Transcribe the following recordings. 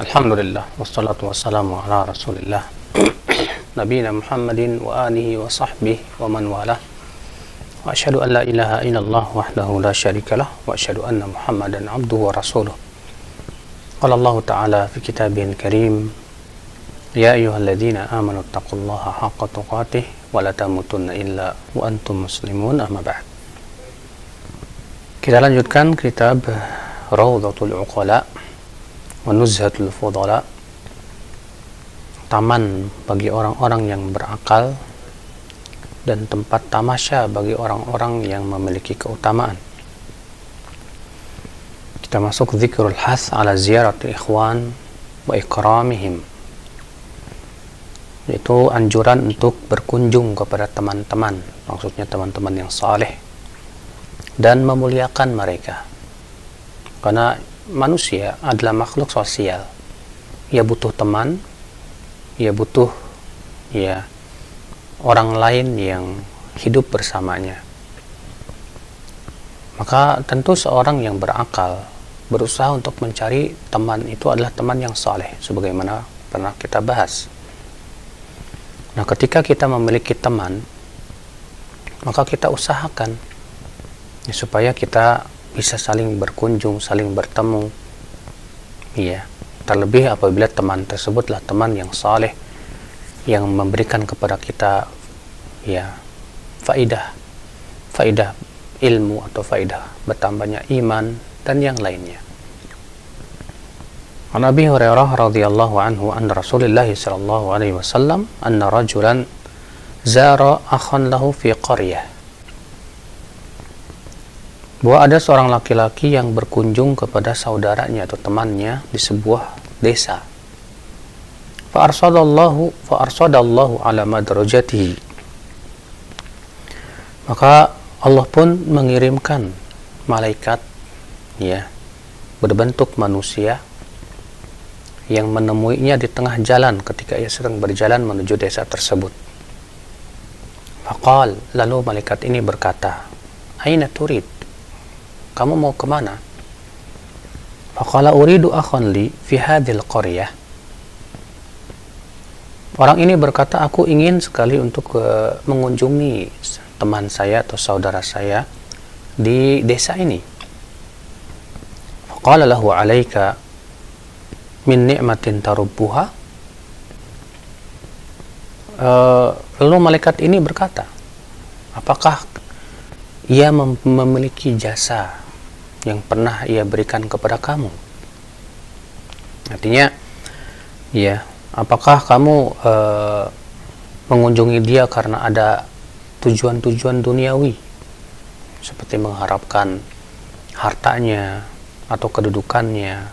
Alhamdulillah wassalatu wassalamu ala Rasulillah. Nabiyina Muhammadin wa alihi wa sahbihi wa man wala. Wa ashhadu an la ilaha illallah wahdahu la syarika lah wa ashhadu anna Muhammadan abduhu wa rasuluh. Qala Allah Ta'ala fi kitabihil karim Ya ayyuhalladzina amanu taqullaha haqqa tuqatih wa la tamutunna illa wa antum muslimun amma ba'd. Kita lanjutkan kitab Rawdatul Uqala Wanuzhatul Fudala Taman bagi orang-orang yang berakal dan tempat tamasya bagi orang-orang yang memiliki keutamaan. Kita masuk zikrul has ala ziyarat ikhwan wa ikramihim yaitu anjuran untuk berkunjung kepada teman-teman maksudnya teman-teman yang saleh dan memuliakan mereka karena manusia adalah makhluk sosial. Ia butuh teman, ia butuh ya orang lain yang hidup bersamanya. Maka tentu seorang yang berakal berusaha untuk mencari teman itu adalah teman yang soleh, sebagaimana pernah kita bahas. Nah, ketika kita memiliki teman, maka kita usahakan ya, supaya kita bisa saling berkunjung, saling bertemu. Iya, terlebih apabila teman tersebutlah teman yang saleh yang memberikan kepada kita ya faidah faidah ilmu atau faidah bertambahnya iman dan yang lainnya. An Abi Hurairah radhiyallahu anhu an Rasulullah sallallahu alaihi wasallam anna rajulan zara akhan lahu fi qaryah bahwa ada seorang laki-laki yang berkunjung kepada saudaranya atau temannya di sebuah desa. Fa'arsadallahu fa'arsadallahu ala madrajatihi. Maka Allah pun mengirimkan malaikat ya berbentuk manusia yang menemuinya di tengah jalan ketika ia sedang berjalan menuju desa tersebut. Faqal lalu malaikat ini berkata, "Aina turid?" Kamu mau ke mana? Faqala uridu akhon li fi hadhil qaryah. Orang ini berkata, aku ingin sekali untuk uh, mengunjungi teman saya atau saudara saya di desa ini. Faqala lahu alaika min ni'matin tarubbuha. Uh, lalu malaikat ini berkata, apakah ia mem memiliki jasa yang pernah ia berikan kepada kamu. Artinya, ya, apakah kamu e, mengunjungi dia karena ada tujuan-tujuan duniawi, seperti mengharapkan hartanya atau kedudukannya,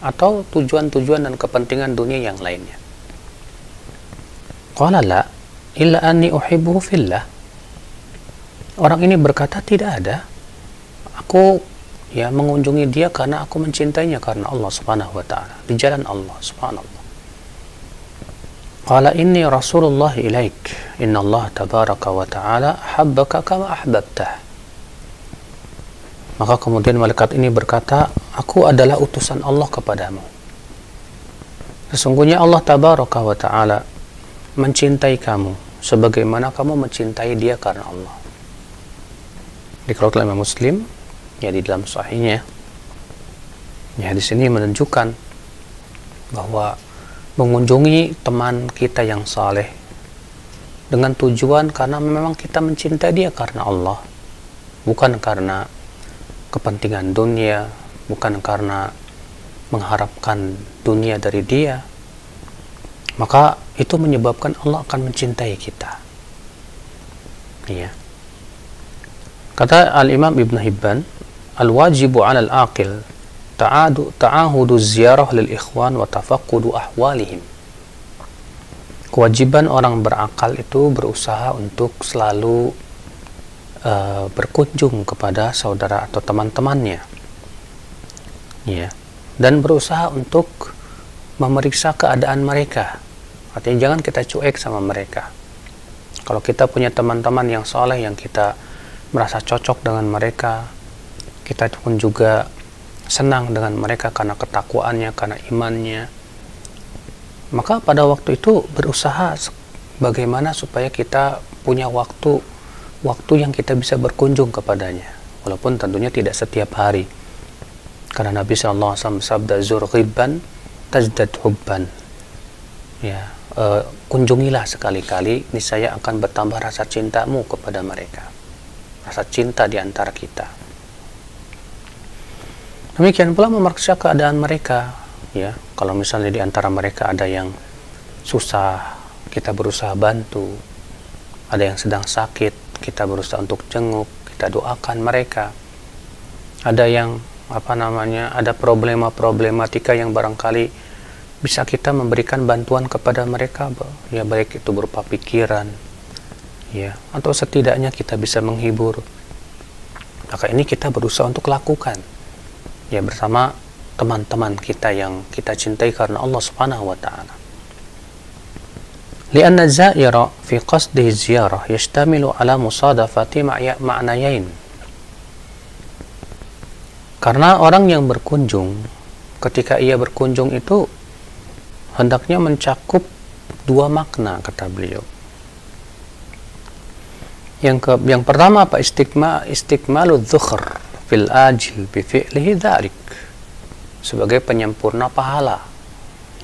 atau tujuan-tujuan dan kepentingan dunia yang lainnya? Qala la, illa anni uhibbuhu fillah Orang ini berkata tidak ada. Aku ya mengunjungi dia karena aku mencintainya karena Allah Subhanahu wa taala di jalan Allah Subhanallah. Qala inni Rasulullah ilaik. Inna Allah tabaraka wa ta'ala habbaka kama ahbabtah. Maka kemudian malaikat ini berkata, Aku adalah utusan Allah kepadamu. Sesungguhnya Allah tabaraka wa ta'ala mencintai kamu sebagaimana kamu mencintai dia karena Allah dikeluarkan oleh Muslim ya di dalam sahihnya ya. Di sini menunjukkan bahwa mengunjungi teman kita yang saleh dengan tujuan karena memang kita mencintai dia karena Allah. Bukan karena kepentingan dunia bukan karena mengharapkan dunia dari dia maka itu menyebabkan Allah akan mencintai kita. Iya. Kata Al-Imam Ibn Hibban, Al-wajibu 'ala al-aqil ta'adu ta'ahudu ziyarah lil ikhwan wa tafaqqudu ahwalihim. Kewajiban orang berakal itu berusaha untuk selalu uh, berkunjung kepada saudara atau teman-temannya. Ya. Dan berusaha untuk memeriksa keadaan mereka. Artinya jangan kita cuek sama mereka. Kalau kita punya teman-teman yang soleh yang kita merasa cocok dengan mereka kita pun juga senang dengan mereka karena ketakwaannya karena imannya. Maka pada waktu itu berusaha bagaimana supaya kita punya waktu waktu yang kita bisa berkunjung kepadanya walaupun tentunya tidak setiap hari. Karena Nabi SAW sabda zur ghibban tajdad hubban. Ya uh, kunjungilah sekali-kali niscaya akan bertambah rasa cintamu kepada mereka. Rasa cinta di antara kita demikian pula memeriksa keadaan mereka ya. Kalau misalnya di antara mereka ada yang susah kita berusaha bantu. Ada yang sedang sakit kita berusaha untuk jenguk kita doakan mereka. Ada yang apa namanya ada problema-problematika yang barangkali bisa kita memberikan bantuan kepada mereka ya baik itu berupa pikiran ya atau setidaknya kita bisa menghibur. Maka ini kita berusaha untuk lakukan ya bersama teman-teman kita yang kita cintai karena Allah Subhanahu wa taala لأن الزائر في قصده الزيارة يشتمل على مصادفة معنيين karena orang yang berkunjung, ketika ia berkunjung itu hendaknya mencakup dua makna kata beliau. Yang ke, yang pertama apa istigma istigmalu dzukhr fil ajil bi fi'lihi dzalik sebagai penyempurna pahala.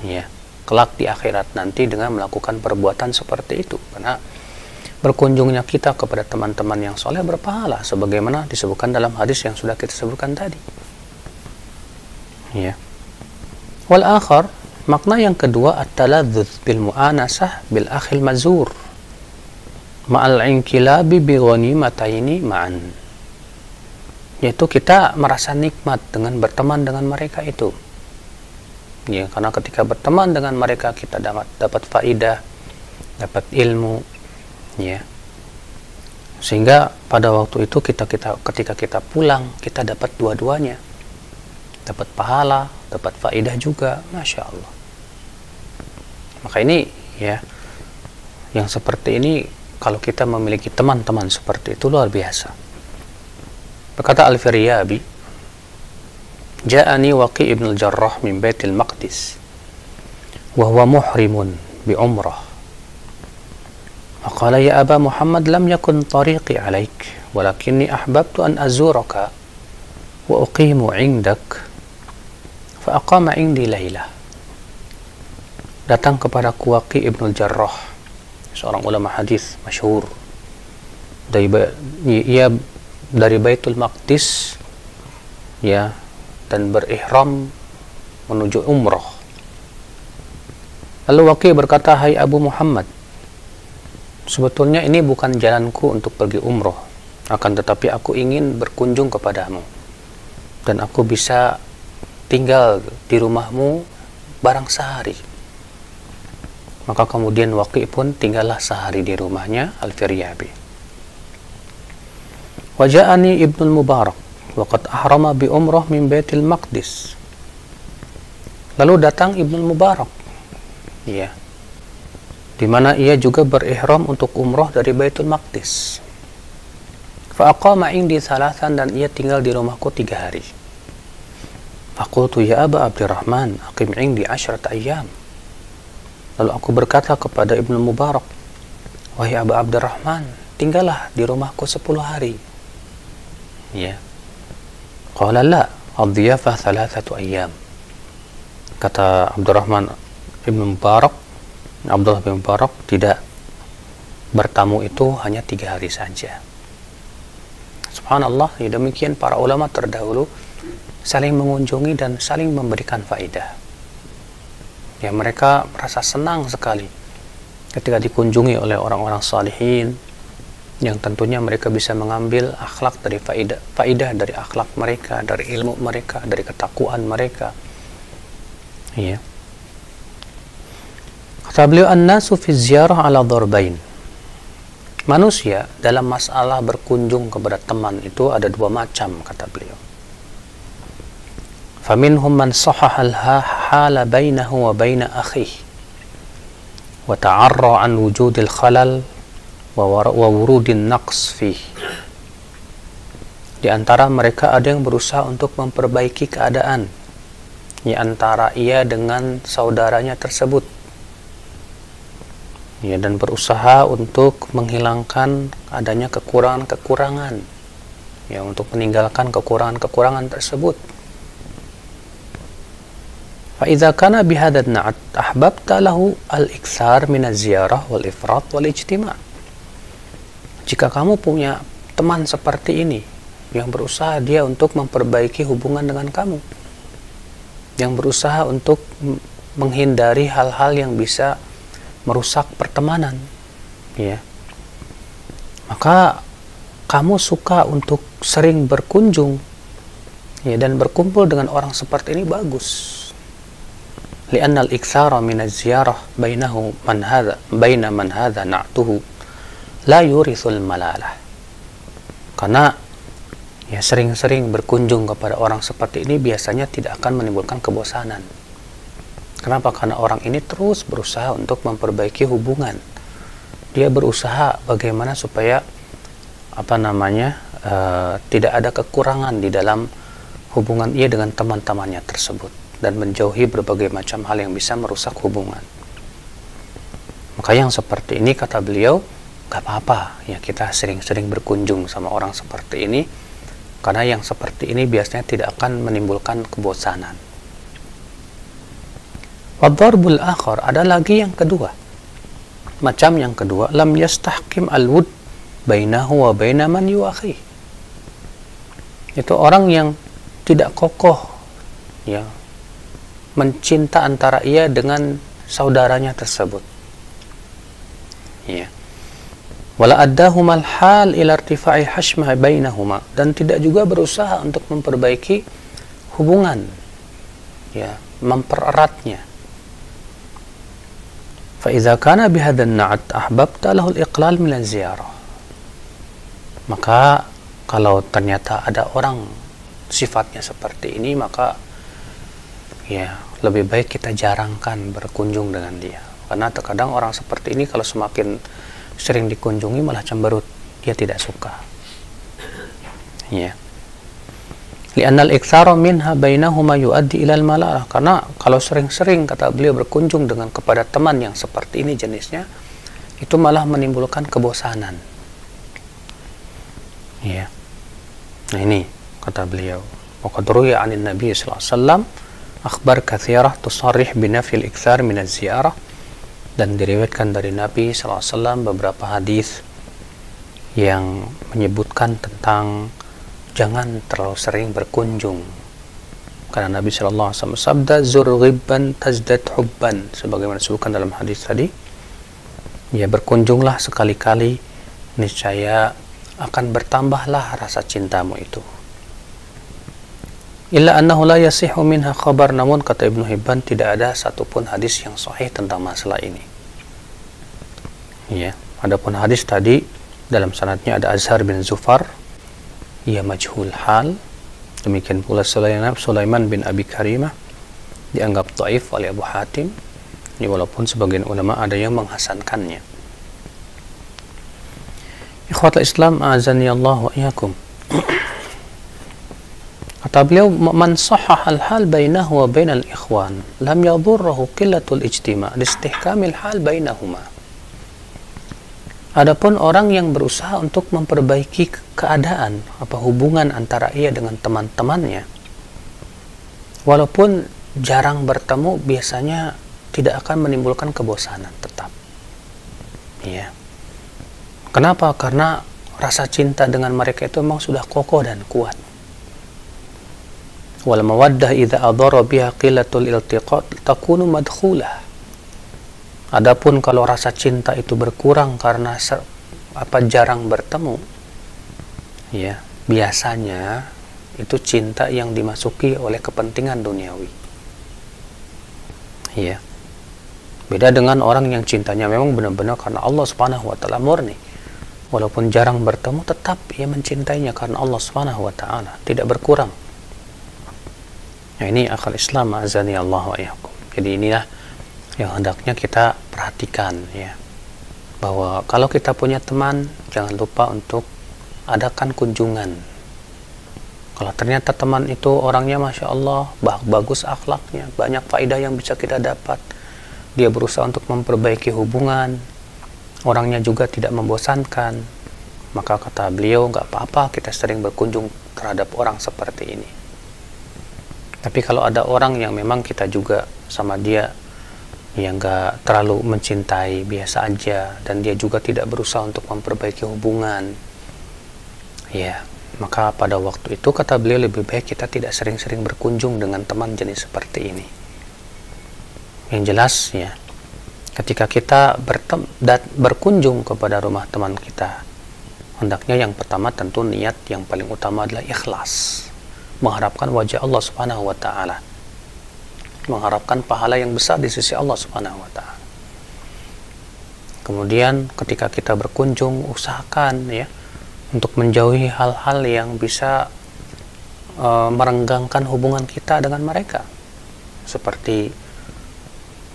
Ya, kelak di akhirat nanti dengan melakukan perbuatan seperti itu. Karena berkunjungnya kita kepada teman-teman yang soleh berpahala sebagaimana disebutkan dalam hadis yang sudah kita sebutkan tadi. Ya. Wal akhar makna yang kedua at-taladzuz bil mu'anasah bil akhil mazur. Ma'al inkilabi bi ghanimataini ma'an yaitu kita merasa nikmat dengan berteman dengan mereka itu. Ya karena ketika berteman dengan mereka kita dapat dapat faidah dapat ilmu ya. Sehingga pada waktu itu kita kita ketika kita pulang kita dapat dua-duanya. Dapat pahala dapat faidah juga masya Allah. Maka ini ya yang seperti ini kalau kita memiliki teman-teman seperti itu luar biasa berkata Al-Firyabi Ja'ani Waqi ibn al-Jarrah min Baitil Maqdis wa huwa muhrimun bi umrah فقال يا أبا محمد لم يكن طريقي عليك ولكني أحببت أن أزورك وأقيم عندك فأقام عندي ليلة datang kepada Kuwaqi Ibnu Jarrah seorang ulama hadis masyhur dari ia dari Baitul Maqdis ya dan berihram menuju umrah. Lalu Waqi berkata hai Abu Muhammad sebetulnya ini bukan jalanku untuk pergi umroh akan tetapi aku ingin berkunjung kepadamu. Dan aku bisa tinggal di rumahmu barang sehari. Maka kemudian Waqi pun tinggallah sehari di rumahnya Al-Firyabi waja'ani Ibnu Mubarak waqad ahrama bi umrah min Baitil Maqdis lalu datang Ibnu Mubarak ya di mana ia juga berihram untuk umroh dari Baitul Maqdis. Fa'aqama indi salasan dan ia tinggal di rumahku tiga hari. Faqultu ya Aba Abdurrahman, aqim indi asyarat ayyam. Lalu aku berkata kepada Ibnu Mubarak, Wahai Aba Abdurrahman, tinggallah di rumahku sepuluh hari. Ya. Qala la, ad-diyafah thalathatu ayyam. Kata Abdurrahman Ibnu Mubarak, Abdullah bin Mubarak tidak bertamu itu hanya tiga hari saja. Subhanallah, ya demikian para ulama terdahulu saling mengunjungi dan saling memberikan faedah. Ya mereka merasa senang sekali ketika dikunjungi oleh orang-orang salihin yang tentunya mereka bisa mengambil akhlak dari faedah, faedah dari akhlak mereka, dari ilmu mereka, dari ketakuan mereka. Ya. Kata beliau an-nasu fi ziarah ala dharbain. Manusia dalam masalah berkunjung kepada teman itu ada dua macam kata beliau. Faminhum man sahaha al-hala bainahu wa baina akhih wa ta'arra an wujudil khalal wa wurudin naqs fih. Di antara mereka ada yang berusaha untuk memperbaiki keadaan di antara ia dengan saudaranya tersebut ya dan berusaha untuk menghilangkan adanya kekurangan-kekurangan ya untuk meninggalkan kekurangan-kekurangan tersebut فإذا كان بهذا النعت أحببت له الإكثار من الزيارة والإفراط والاجتماع jika kamu punya teman seperti ini yang berusaha dia untuk memperbaiki hubungan dengan kamu yang berusaha untuk menghindari hal-hal yang bisa merusak pertemanan ya maka kamu suka untuk sering berkunjung ya dan berkumpul dengan orang seperti ini bagus لأن الإكثار من الزيارة بينه من هذا بين من هذا نعته la yurisul malalah karena ya sering-sering berkunjung kepada orang seperti ini biasanya tidak akan menimbulkan kebosanan kenapa? karena orang ini terus berusaha untuk memperbaiki hubungan dia berusaha bagaimana supaya apa namanya uh, tidak ada kekurangan di dalam hubungan ia dengan teman-temannya tersebut dan menjauhi berbagai macam hal yang bisa merusak hubungan. Maka yang seperti ini kata beliau gak apa-apa ya kita sering-sering berkunjung sama orang seperti ini karena yang seperti ini biasanya tidak akan menimbulkan kebosanan. Wadarbul akhar ada lagi yang kedua. Macam yang kedua, lam yastahkim al-wud bainahu wa baina man yuakhi. Itu orang yang tidak kokoh ya mencinta antara ia dengan saudaranya tersebut. Ya wala addahumal hal ila irtifai hasma bainahuma. Dan tidak juga berusaha untuk memperbaiki hubungan ya mempereratnya. Fa idza kana bihadan na'at ahbabta lahu al-iqlal min ziyarah maka kalau ternyata ada orang sifatnya seperti ini maka ya lebih baik kita jarangkan berkunjung dengan dia. Karena terkadang orang seperti ini kalau semakin sering dikunjungi malah cemberut dia tidak suka ya Li'annal iktsara minha bainahuma yuaddi ilal malalah. Karena kalau sering-sering kata beliau berkunjung dengan kepada teman yang seperti ini jenisnya, itu malah menimbulkan kebosanan. Ya. Nah ini kata beliau. Ruya 'anil Nabi sallallahu alaihi wasallam akhbar katsirah tusarrih binafil iktsar min ziyarah dan diriwayatkan dari Nabi wasallam beberapa hadis yang menyebutkan tentang jangan terlalu sering berkunjung. Karena Nabi Shallallahu Alaihi Wasallam sabda zur ghibban tazdad hubban. Sebagaimana disebutkan dalam hadis tadi ya berkunjunglah sekali-kali niscaya akan bertambahlah rasa cintamu itu illa annahu la yasihu minha khabar. Namun kata Ibnu Hibban tidak ada satupun hadis yang sahih tentang masalah ini. Ya adapun hadis tadi dalam sanadnya ada Azhar bin Zufar. Ia majhul hal. Demikian pula Sulaiman, Sulaiman bin Abi Karimah. Dianggap taif oleh Abu Hatim. Ini walaupun sebagian ulama ada yang menghasankannya. Ikhwatul Islam azani Allah wa iyakum kata beliau man sahah al-hal bainahu wa bainal ikhwan lam yadurruhu qillatul ijtima' listihkamil hal bainahuma Adapun orang yang berusaha untuk memperbaiki keadaan apa hubungan antara ia dengan teman-temannya, walaupun jarang bertemu, biasanya tidak akan menimbulkan kebosanan tetap. Ya. Kenapa? Karena rasa cinta dengan mereka itu memang sudah kokoh dan kuat. Wal mawaddah idza adara biha qillatul iltiqat takunu madkhulah Adapun kalau rasa cinta itu berkurang karena apa jarang bertemu, ya biasanya itu cinta yang dimasuki oleh kepentingan duniawi. Ya. Beda dengan orang yang cintanya memang benar-benar karena Allah Subhanahu wa taala murni. Walaupun jarang bertemu tetap ia mencintainya karena Allah Subhanahu wa taala, tidak berkurang. Nah, ini akal Islam azani Allah wa Jadi inilah yang hendaknya kita perhatikan ya. Bahwa kalau kita punya teman jangan lupa untuk adakan kunjungan. Kalau ternyata teman itu orangnya masya Allah bagus akhlaknya banyak faedah yang bisa kita dapat. Dia berusaha untuk memperbaiki hubungan orangnya juga tidak membosankan. Maka kata beliau nggak apa-apa kita sering berkunjung terhadap orang seperti ini tapi kalau ada orang yang memang kita juga sama dia yang nggak terlalu mencintai biasa aja dan dia juga tidak berusaha untuk memperbaiki hubungan ya maka pada waktu itu kata beliau lebih baik kita tidak sering-sering berkunjung dengan teman jenis seperti ini. Yang jelas ya ketika kita berkunjung kepada rumah teman kita hendaknya yang pertama tentu niat yang paling utama adalah ikhlas mengharapkan wajah Allah Subhanahu wa taala. Mengharapkan pahala yang besar di sisi Allah Subhanahu wa taala. Kemudian ketika kita berkunjung usahakan ya untuk menjauhi hal-hal yang bisa uh, merenggangkan hubungan kita dengan mereka. Seperti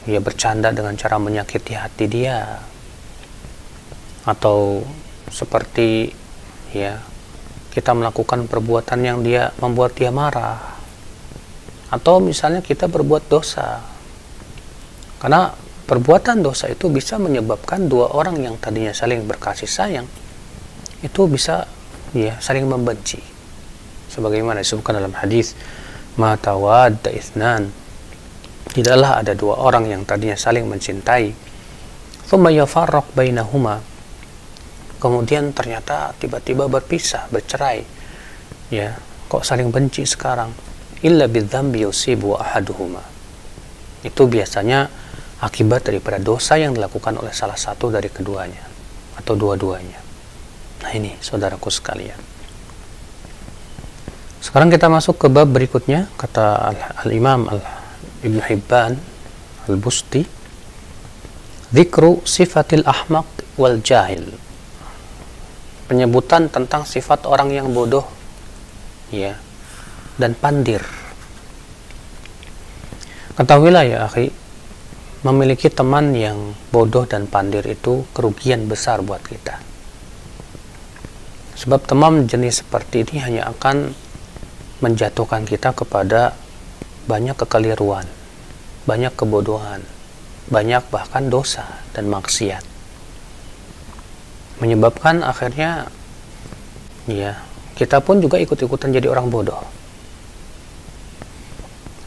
ya bercanda dengan cara menyakiti hati dia. Atau seperti ya kita melakukan perbuatan yang dia membuat dia marah. Atau misalnya kita berbuat dosa. Karena perbuatan dosa itu bisa menyebabkan dua orang yang tadinya saling berkasih sayang itu bisa ya saling membenci. Sebagaimana disebutkan dalam hadis mata wadda isnan tidaklah ada dua orang yang tadinya saling mencintai. Thumma yafarraq bainahuma kemudian ternyata tiba-tiba berpisah bercerai. Ya kok saling benci sekarang? Illa bidzambi yusibu ahaduhuma. Itu biasanya akibat daripada dosa yang dilakukan oleh salah satu dari keduanya atau dua-duanya. Nah ini saudaraku sekalian. Sekarang kita masuk ke bab berikutnya kata al-imam al Ibn Hibban al-Busti. Zikru sifatil ahmaq wal jahil penyebutan tentang sifat orang yang bodoh. Ya. Dan pandir. Ketahuilah ya akhi memiliki teman yang bodoh dan pandir itu kerugian besar buat kita. Sebab teman jenis seperti ini hanya akan menjatuhkan kita kepada banyak kekeliruan banyak kebodohan banyak bahkan dosa dan maksiat menyebabkan akhirnya ya kita pun juga ikut-ikutan jadi orang bodoh.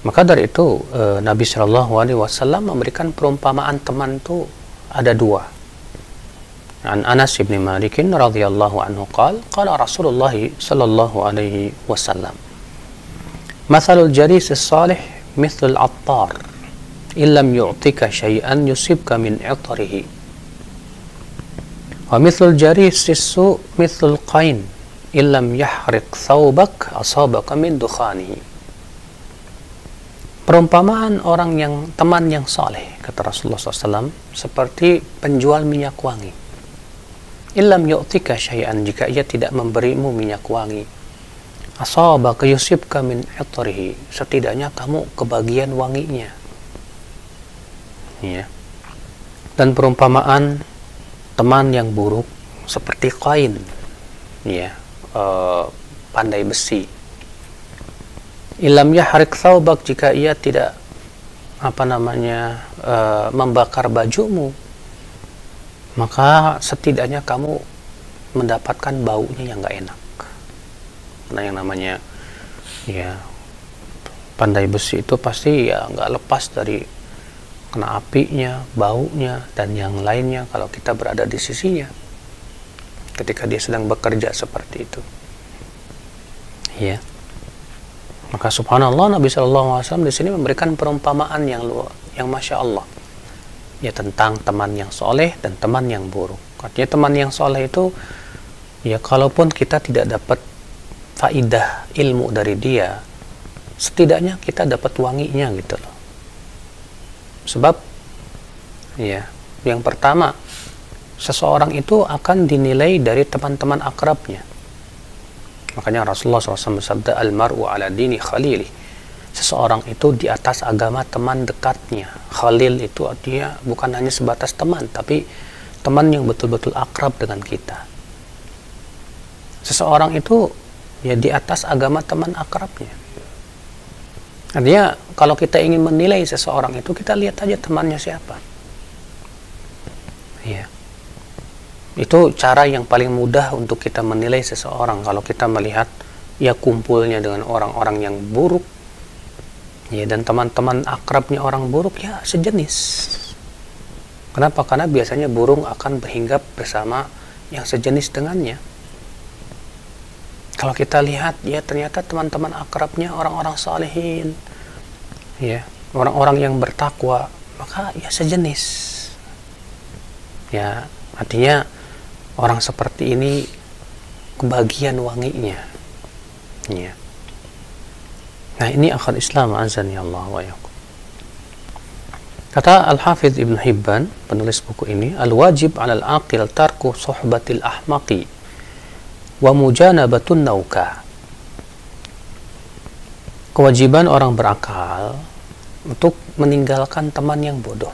Maka dari itu e, Nabi Shallallahu Alaihi Wasallam memberikan perumpamaan teman itu ada dua. An Anas bin Malik radhiyallahu anhu qal qala Rasulullah sallallahu alaihi wasallam Mathalul jaris salih mithlul attar illam yu'tika syai'an yusibka min 'itrihi Wa mithlul jari sisu mithlul qain illam yahriq thawbak asabaka min dukhanihi. Perumpamaan orang yang teman yang soleh kata Rasulullah SAW seperti penjual minyak wangi. Illam yu'tika syai'an jika ia tidak memberimu minyak wangi. Asabaka yusibka min itrihi. Setidaknya kamu kebagian wanginya. Ya. Dan perumpamaan teman yang buruk seperti kain ya uh, pandai besi. Ilam yahrik thawbak jika ia tidak apa namanya uh, membakar bajumu maka setidaknya kamu mendapatkan baunya yang nggak enak. Karena yang namanya ya pandai besi itu pasti ya nggak lepas dari kena apinya, baunya, dan yang lainnya kalau kita berada di sisinya ketika dia sedang bekerja seperti itu. Ya. Maka subhanallah Nabi Shallallahu Alaihi Wasallam di sini memberikan perumpamaan yang luar, yang masya Allah, ya tentang teman yang soleh dan teman yang buruk. Artinya teman yang soleh itu, ya kalaupun kita tidak dapat faidah ilmu dari dia, setidaknya kita dapat wanginya gitu loh Sebab ya, yang pertama seseorang itu akan dinilai dari teman-teman akrabnya. Makanya Rasulullah SAW bersabda almaru ala dini khalili. Seseorang itu di atas agama teman dekatnya. Khalil itu artinya bukan hanya sebatas teman, tapi teman yang betul-betul akrab dengan kita. Seseorang itu ya di atas agama teman akrabnya. Artinya kalau kita ingin menilai seseorang itu kita lihat aja temannya siapa. Ya. itu cara yang paling mudah untuk kita menilai seseorang kalau kita melihat ya kumpulnya dengan orang-orang yang buruk ya dan teman-teman akrabnya orang buruk ya sejenis kenapa karena biasanya burung akan berhinggap bersama yang sejenis dengannya kalau kita lihat ya ternyata teman-teman akrabnya orang-orang salihin. Ya orang-orang yang bertakwa maka ya sejenis. Ya artinya orang seperti ini kebagian wanginya. Ya. Nah ini akhir Islam azan ya Allah wa yakum kata Al-Hafidh Ibn Hibban penulis buku ini al-wajib al aqil tarku sohbatil ahmaqi wa mujanabatun nauka. Kewajiban orang berakal untuk meninggalkan teman yang bodoh.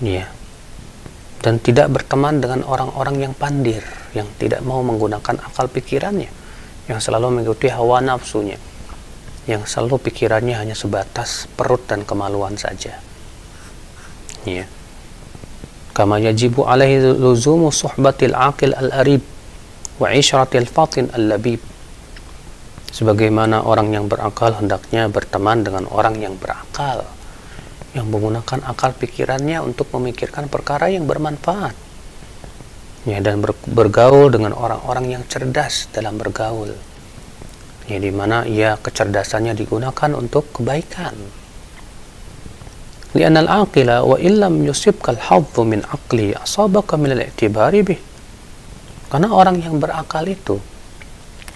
Ya dan tidak berteman dengan orang-orang yang pandir yang tidak mau menggunakan akal pikirannya yang selalu mengikuti hawa nafsunya yang selalu pikirannya hanya sebatas perut dan kemaluan saja. Ya kama yajibu alaihi luzumu suhbatil aqil al-arib wa isyratil fatin al-labib. Sebagaimana orang yang berakal hendaknya berteman dengan orang yang berakal yang menggunakan akal pikirannya untuk memikirkan perkara yang bermanfaat. Ya dan ber, bergaul dengan orang-orang yang cerdas dalam bergaul. Ya di mana ia kecerdasannya digunakan untuk kebaikan. Li'anal aqila wa illam yusibkal hadzu min aqli asabaka min al-i'tibari bih karena orang yang berakal itu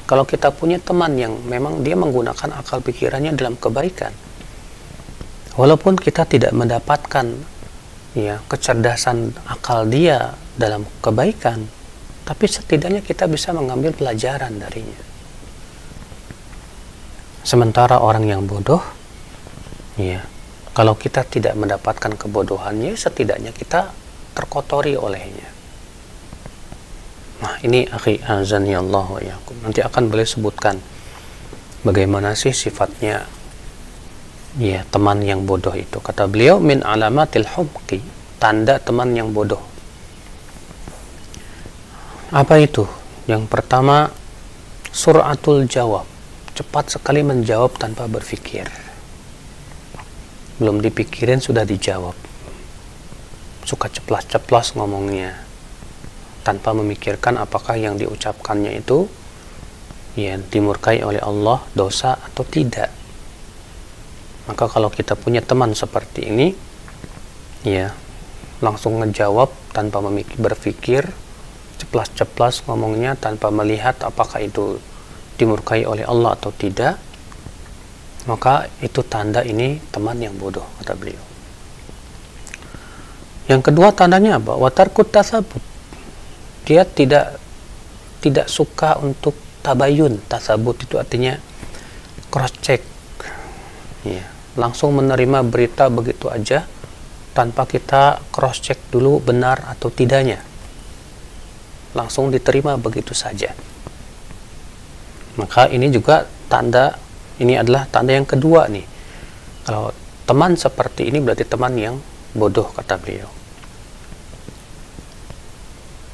kalau kita punya teman yang memang dia menggunakan akal pikirannya dalam kebaikan walaupun kita tidak mendapatkan ya kecerdasan akal dia dalam kebaikan tapi setidaknya kita bisa mengambil pelajaran darinya. Sementara orang yang bodoh ya kalau kita tidak mendapatkan kebodohannya setidaknya kita terkotori olehnya nah ini akhi ya Allah wa nanti akan boleh sebutkan bagaimana sih sifatnya ya teman yang bodoh itu. Kata beliau min alamatil hubqi tanda teman yang bodoh. Apa itu? Yang pertama suratul jawab. Cepat sekali menjawab tanpa berpikir. Belum dipikirin sudah dijawab. Suka ceplas-ceplos ngomongnya tanpa memikirkan apakah yang diucapkannya itu ya dimurkai oleh Allah dosa atau tidak. Maka kalau kita punya teman seperti ini ya langsung ngejawab tanpa memikir, berpikir ceplas-ceplas ngomongnya tanpa melihat apakah itu dimurkai oleh Allah atau tidak maka itu tanda ini teman yang bodoh kata beliau. Yang kedua tandanya apa? Watarkut tasabut dia tidak tidak suka untuk tabayun tasabut. Itu artinya cross check. Ya langsung menerima berita begitu aja tanpa kita cross check dulu benar atau tidaknya. Langsung diterima begitu saja. Maka ini juga tanda ini adalah tanda yang kedua nih. Kalau teman seperti ini berarti teman yang bodoh kata beliau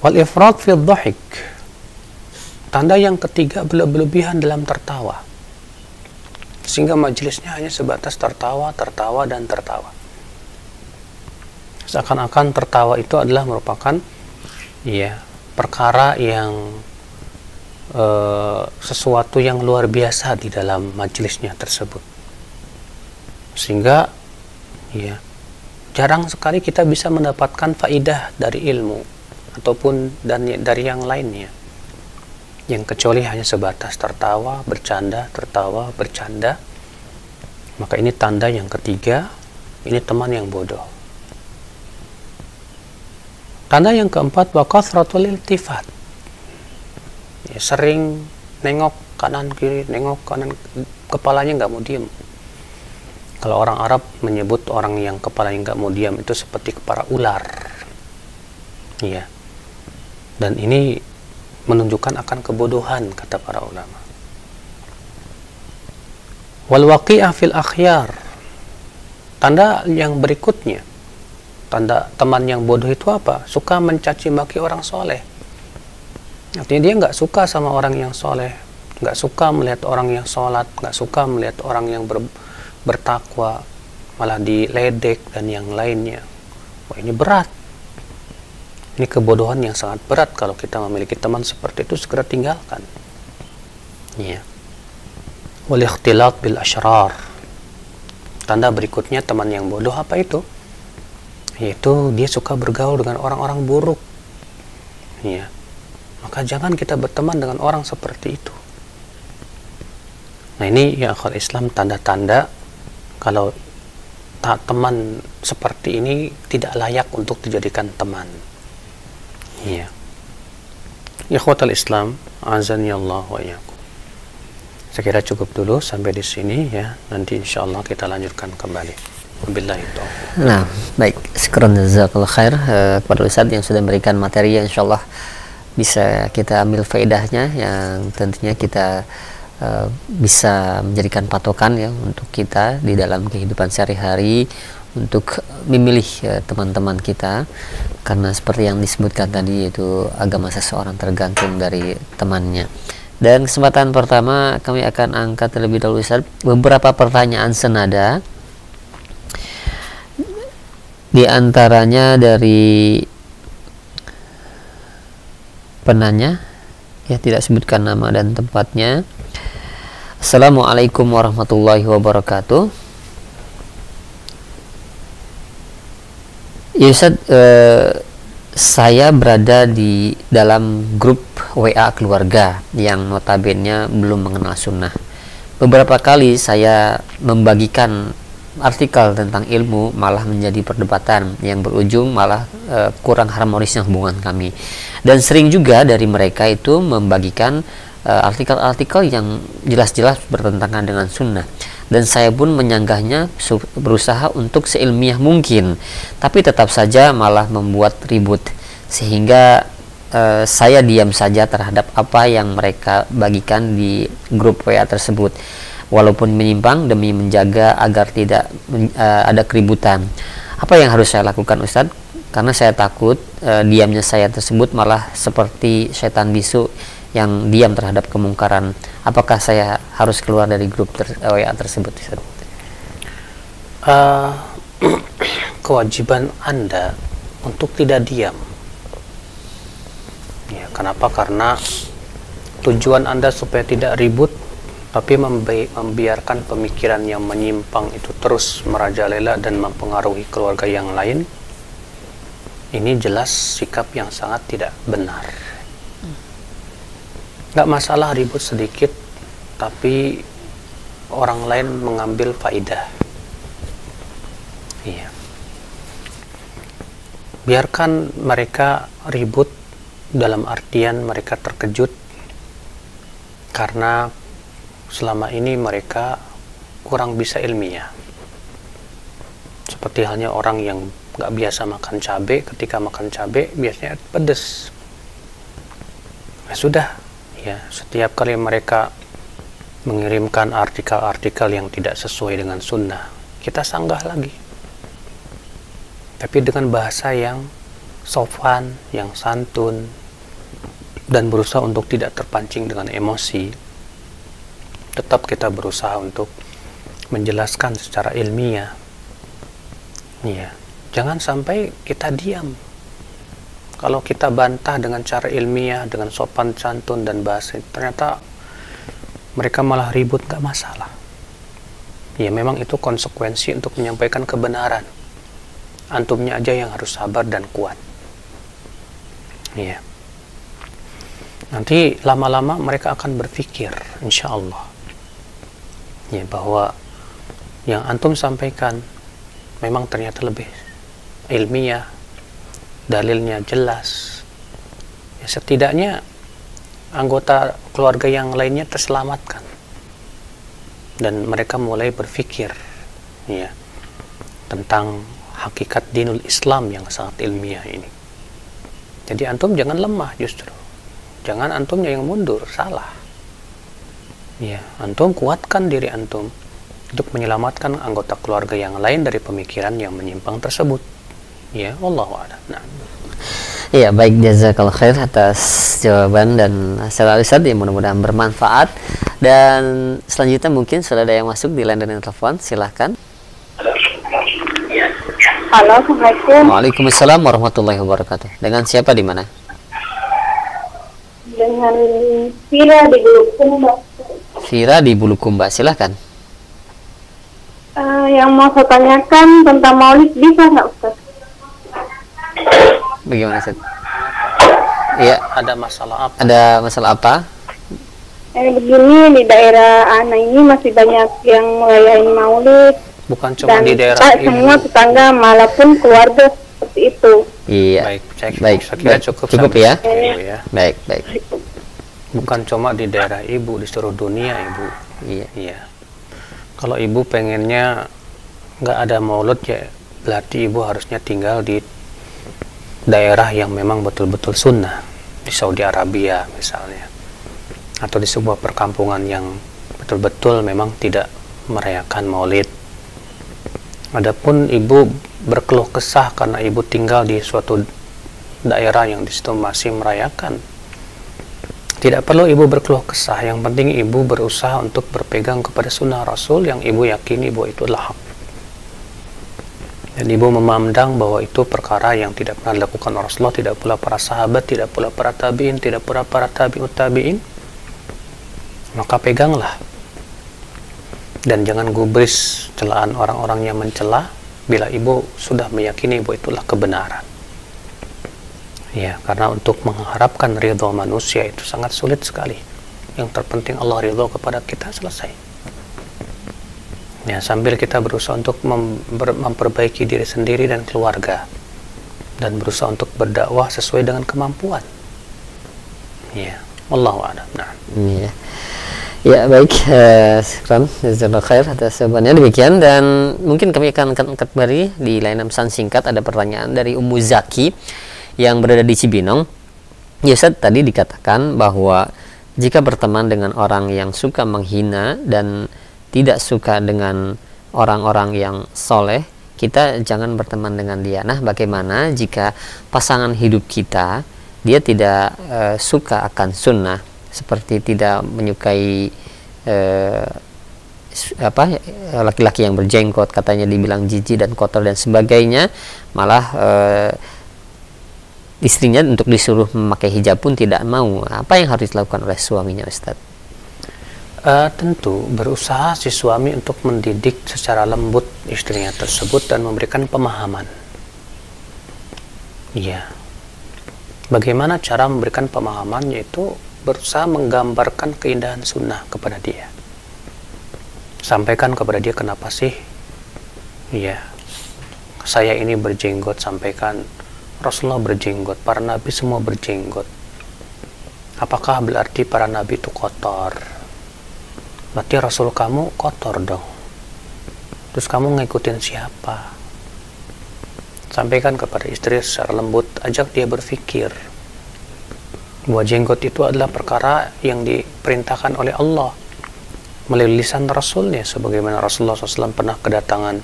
wal ifrat fi dhahik tanda yang ketiga berlebihan dalam tertawa sehingga majelisnya hanya sebatas tertawa, tertawa, dan tertawa. Seakan-akan tertawa itu adalah merupakan ya perkara yang e, sesuatu yang luar biasa di dalam majelisnya tersebut. Sehingga ya jarang sekali kita bisa mendapatkan faidah dari ilmu ataupun dan dari yang lainnya yang kecuali hanya sebatas tertawa, bercanda, tertawa, bercanda, maka ini tanda yang ketiga, ini teman yang bodoh. Tanda yang keempat, wakasratul iltifat. Ya, sering nengok kanan kiri, nengok kanan, kepalanya nggak mau diem. Kalau orang Arab menyebut orang yang kepalanya nggak mau diam itu seperti kepala ular. Iya. Dan ini menunjukkan akan kebodohan kata para ulama. Wal waqi'ah fil akhyar. Tanda yang berikutnya tanda teman yang bodoh itu apa? Suka mencaci maki orang soleh. Artinya dia nggak suka sama orang yang soleh nggak suka melihat orang yang sholat nggak suka melihat orang yang ber, bertakwa malah diledek dan yang lainnya. Wah ini berat ini kebodohan yang sangat berat kalau kita memiliki teman seperti itu segera tinggalkan. Ya wal bil ashrar tanda berikutnya teman yang bodoh apa itu? Yaitu dia suka bergaul dengan orang-orang buruk. Ya maka jangan kita berteman dengan orang seperti itu. Nah ini ya akal Islam tanda-tanda kalau teman seperti ini tidak layak untuk dijadikan teman ya ya khotal Islam azani Allah wa yakum saya kira cukup dulu sampai di sini ya. Nanti insya Allah kita lanjutkan kembali. Nah, baik. Syukran jazakallah khair uh, kepada Ustaz yang sudah memberikan materi yang insyaallah bisa kita ambil faedahnya yang tentunya kita uh, bisa menjadikan patokan ya untuk kita di dalam kehidupan sehari-hari untuk memilih eh, teman-teman uh, kita karena seperti yang disebutkan tadi yaitu agama seseorang tergantung dari temannya. Dan kesempatan pertama kami akan angkat terlebih dahulu Ustaz beberapa pertanyaan senada di antaranya dari penanya ya tidak sebutkan nama dan tempatnya. Assalamualaikum warahmatullahi wabarakatuh. Ya Ustaz, eh, saya berada di dalam grup WA keluarga yang notabene belum mengenal sunnah. Beberapa kali saya membagikan artikel tentang ilmu malah menjadi perdebatan. Yang berujung malah e, kurang harmonisnya hubungan kami. Dan sering juga dari mereka itu membagikan eh, artikel-artikel yang jelas-jelas bertentangan dengan sunnah dan saya pun menyanggahnya berusaha untuk seilmiah mungkin tapi tetap saja malah membuat ribut sehingga e, saya diam saja terhadap apa yang mereka bagikan di grup WA tersebut walaupun menyimpang demi menjaga agar tidak uh, ada keributan. Apa yang harus saya lakukan Ustadz? Karena saya takut uh, diamnya saya tersebut malah seperti setan bisu yang diam terhadap kemungkaran. Apakah saya harus keluar dari grup ter WA tersebut? Uh, kewajiban Anda untuk tidak diam. Ya, kenapa? Karena tujuan Anda supaya tidak ribut tapi membi membiarkan pemikiran yang menyimpang itu terus merajalela dan mempengaruhi keluarga yang lain ini jelas sikap yang sangat tidak benar nggak masalah ribut sedikit tapi orang lain mengambil faidah iya biarkan mereka ribut dalam artian mereka terkejut karena selama ini mereka kurang bisa ilmiah. Seperti halnya orang yang nggak biasa makan cabai, ketika makan cabai biasanya pedas. Ya sudah, ya setiap kali mereka mengirimkan artikel-artikel yang tidak sesuai dengan sunnah, kita sanggah lagi. Tapi dengan bahasa yang sopan, yang santun, dan berusaha untuk tidak terpancing dengan emosi, tetap kita berusaha untuk menjelaskan secara ilmiah. Ya, jangan sampai kita diam. Kalau kita bantah dengan cara ilmiah, dengan sopan santun dan bahasa, ternyata mereka malah ribut gak masalah. Ya memang itu konsekuensi untuk menyampaikan kebenaran. Antumnya aja yang harus sabar dan kuat. Ya. Nanti lama-lama mereka akan berpikir, insya Allah ya bahwa yang antum sampaikan memang ternyata lebih ilmiah dalilnya jelas. Ya setidaknya anggota keluarga yang lainnya terselamatkan. Dan mereka mulai berpikir ya tentang hakikat dinul Islam yang sangat ilmiah ini. Jadi antum jangan lemah justru. Jangan antumnya yang mundur salah. Ya, antum kuatkan diri antum untuk menyelamatkan anggota keluarga yang lain dari pemikiran yang menyimpang tersebut. Ya Allah a'lam. Nah Iya baik jazakallah khair atas jawaban dan secara Ustaz ya mudah-mudahan bermanfaat. Dan selanjutnya mungkin sudah ada yang masuk di line dan telepon silahkan Halo, Assalamualaikum. Waalaikumsalam warahmatullahi wabarakatuh. Dengan siapa di mana? Dengan Vira di Bulukumba. Vira di Bulukumba silahkan Eh, yang mau saya tanyakan tentang maulid bisa nggak Ustaz? Bagaimana Ustaz Iya ada masalah apa? Ada masalah apa? Eh, begini di daerah Ana ini masih banyak yang merayain maulid. Bukan cuma dan di daerah kita ibu semua tetangga maupun keluarga seperti itu. iya. Baik saya, Baik, saya kira baik. cukup Cukup ya. ya. Baik baik. Bukan cuma di daerah ibu di seluruh dunia ibu. Iya. Iya. Kalau ibu pengennya nggak ada maulud ya berarti ibu harusnya tinggal di daerah yang memang betul-betul sunnah. Di Saudi Arabia misalnya. Atau di sebuah perkampungan yang betul-betul memang tidak merayakan maulid. Adapun ibu berkeluh kesah karena ibu tinggal di suatu daerah yang di situ masih merayakan. Tidak perlu ibu berkeluh kesah, yang penting ibu berusaha untuk berpegang kepada sunnah Rasul yang ibu yakini bahwa itu adalah hak. Dan ibu memandang bahwa itu perkara yang tidak pernah dilakukan Rasulullah, tidak pula para sahabat, tidak pula para tabiin, tidak pula para tabiut tabiin. Maka peganglah. Dan jangan gubris celaan orang-orang yang mencela bila ibu sudah meyakini bahwa itulah kebenaran. Ya, karena untuk mengharapkan ridho manusia itu sangat sulit sekali. Yang terpenting Allah ridho kepada kita selesai. Ya, sambil kita berusaha untuk memperbaiki diri sendiri dan keluarga dan berusaha untuk berdakwah sesuai dengan kemampuan. Ya, a'lam. Nah. Iya. Ya baik, eh, Syukran, jazakallah khair atas jawabannya demikian dan mungkin kami akan angkat kembali di layanan pesan singkat ada pertanyaan dari Ummu Zaki yang berada di Cibinong. Ya tadi dikatakan bahwa jika berteman dengan orang yang suka menghina dan tidak suka dengan orang-orang yang soleh, kita jangan berteman dengan dia. Nah, bagaimana jika pasangan hidup kita dia tidak eh, suka akan sunnah, seperti tidak menyukai s- apa laki-laki yang berjenggot, katanya dibilang jijik dan kotor dan sebagainya, malah eh, istrinya untuk disuruh memakai hijab pun tidak mau. Apa yang harus dilakukan oleh suaminya, Ustaz? Eh, tentu berusaha si suami untuk mendidik secara lembut istrinya tersebut dan memberikan pemahaman. Iya. Bagaimana cara memberikan pemahaman yaitu berusaha menggambarkan keindahan sunnah kepada dia. Sampaikan kepada dia kenapa sih Iya. Saya ini berjenggot sampaikan Rasulullah berjenggot, para nabi semua berjenggot. Apakah berarti para nabi itu kotor? Berarti Rasul kamu kotor dong. Terus kamu ngikutin siapa? Sampaikan kepada istri secara lembut, ajak dia berpikir. Bahwa jenggot itu adalah perkara yang diperintahkan oleh Allah melalui lisan Rasulnya sebagaimana Rasulullah SAW pernah kedatangan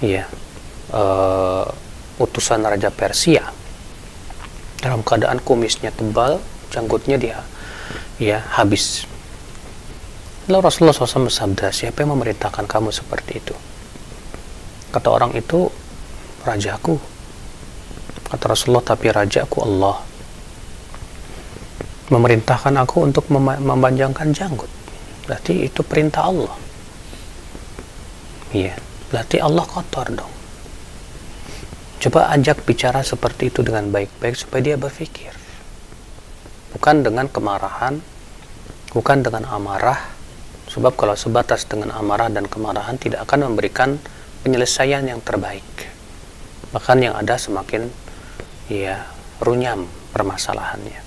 ya eh, utusan Raja Persia dalam keadaan kumisnya tebal janggutnya dia ya habis lalu Rasulullah SAW bersabda siapa yang memerintahkan kamu seperti itu? Kata orang itu rajaku. Kata Rasulullah tapi rajaku Allah. Memerintahkan aku untuk mema- memanjangkan janggut. Berarti itu perintah Allah. Iya berarti Allah kotor dong. Coba ajak bicara seperti itu dengan baik-baik supaya dia berpikir. Bukan dengan kemarahan bukan dengan amarah sebab kalau sebatas dengan amarah dan kemarahan tidak akan memberikan penyelesaian yang terbaik. Bahkan yang ada semakin ya runyam permasalahannya.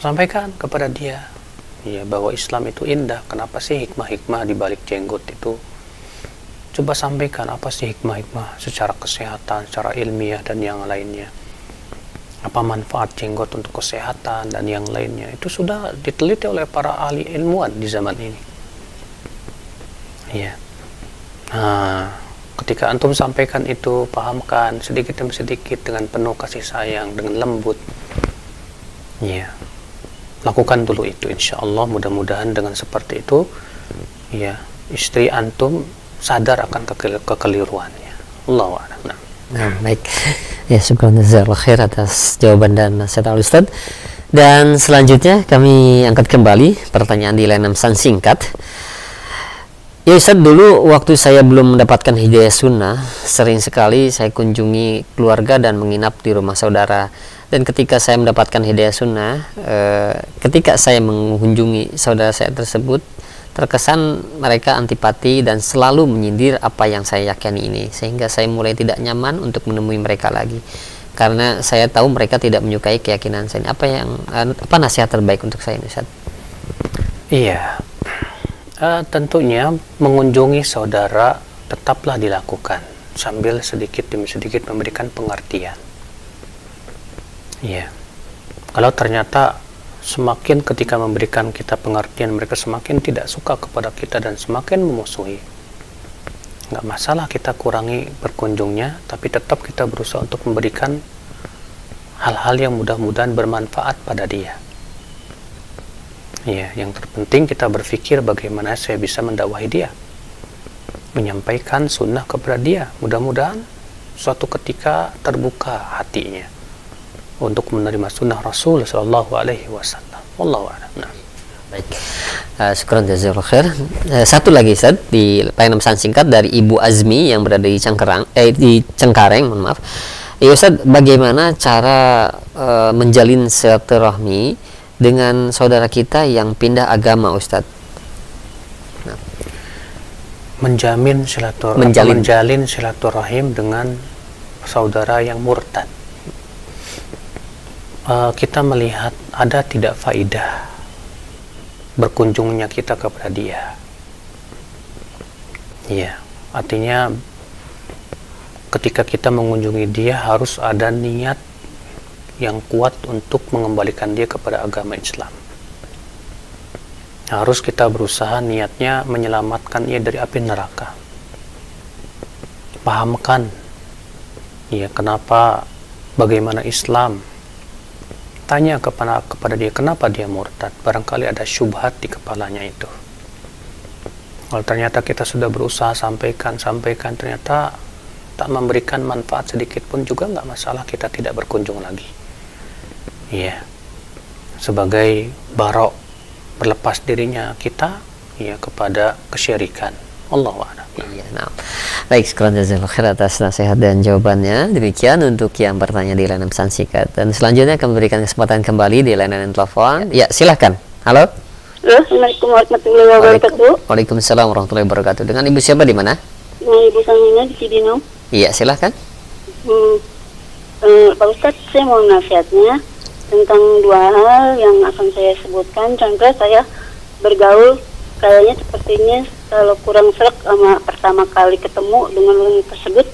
Sampaikan kepada dia ya bahwa Islam itu indah. Kenapa sih hikmah-hikmah di balik jenggot itu? Coba sampaikan apa sih hikmah-hikmah secara kesehatan secara ilmiah dan yang lainnya apa manfaat jenggot untuk kesehatan dan yang lainnya. Itu sudah diteliti oleh para ahli ilmuwan di zaman ini. Ya nah ketika antum sampaikan itu pahamkan sedikit demi sedikit dengan penuh kasih sayang dengan lembut. Ya lakukan dulu itu insya Allah mudah-mudahan dengan seperti itu ya istri antum sadar akan kekel kekeliruannya. Allah nah. Nah baik. Ya khair atas jawaban dan nasihat al Ustaz dan selanjutnya kami angkat kembali pertanyaan di layanan pesan singkat. Ya Ustaz, dulu waktu saya belum mendapatkan hidayah sunnah, sering sekali saya kunjungi keluarga dan menginap di rumah saudara. Dan ketika saya mendapatkan hidayah sunnah, eh, ketika saya mengunjungi saudara saya tersebut, terkesan mereka antipati dan selalu menyindir apa yang saya yakini ini. Sehingga saya mulai tidak nyaman untuk menemui mereka lagi. Karena saya tahu mereka tidak menyukai keyakinan saya. Apa yang apa nasihat terbaik untuk saya ini Ustaz? Iya, Uh, tentunya mengunjungi saudara tetaplah dilakukan sambil sedikit demi sedikit memberikan pengertian. Ya, kalau ternyata semakin ketika memberikan kita pengertian mereka semakin tidak suka kepada kita dan semakin memusuhi, nggak masalah kita kurangi berkunjungnya, tapi tetap kita berusaha untuk memberikan hal-hal yang mudah-mudahan bermanfaat pada dia. Ya, yang terpenting kita berpikir bagaimana saya bisa mendakwahi dia. Menyampaikan sunnah kepada dia. Mudah-mudahan suatu ketika terbuka hatinya untuk menerima sunnah Rasul Shallallahu Alaihi Wasallam. Wallahu a'lam. Nah. Baik. Uh, syukran jazakallahu khair. Uh, satu lagi Ustaz di layanan pesan singkat dari Ibu Azmi yang berada di Cengkareng eh di Cengkareng, mohon maaf. Ya Ustaz, bagaimana cara uh, menjalin silaturahmi dengan saudara kita yang pindah agama Ustadz nah. menjamin silaturahim menjalin. menjalin silaturahim dengan saudara yang murtad uh, kita melihat ada tidak faidah berkunjungnya kita kepada dia iya artinya ketika kita mengunjungi dia harus ada niat yang kuat untuk mengembalikan dia kepada agama Islam. Harus kita berusaha niatnya menyelamatkan ia dari api neraka. Pahamkan ya kenapa bagaimana Islam tanya kepada kepada dia kenapa dia murtad? Barangkali ada syubhat di kepalanya itu. Kalau ternyata kita sudah berusaha sampaikan sampaikan ternyata tak memberikan manfaat sedikit pun juga nggak masalah kita tidak berkunjung lagi. Ya sebagai barok berlepas dirinya kita ya kepada kesyirikan. Allah Iya, nah. Baik, sekarang jazakallahu khair atas nasihat dan jawabannya. Demikian untuk yang bertanya di layanan pesan singkat. Dan selanjutnya akan memberikan kesempatan kembali di layanan telepon. Ya, silahkan. Halo. Assalamualaikum warahmatullahi wabarakatuh. Waalaikumsalam warahmatullahi wabarakatuh. Dengan ibu siapa di mana? Ibu Samina di Cibinong. Iya, silahkan. Hmm, eh, Pak Ustadz, saya mau nasihatnya tentang dua hal yang akan saya sebutkan. Contoh saya bergaul kayaknya sepertinya kalau kurang serak sama pertama kali ketemu dengan orang tersebut,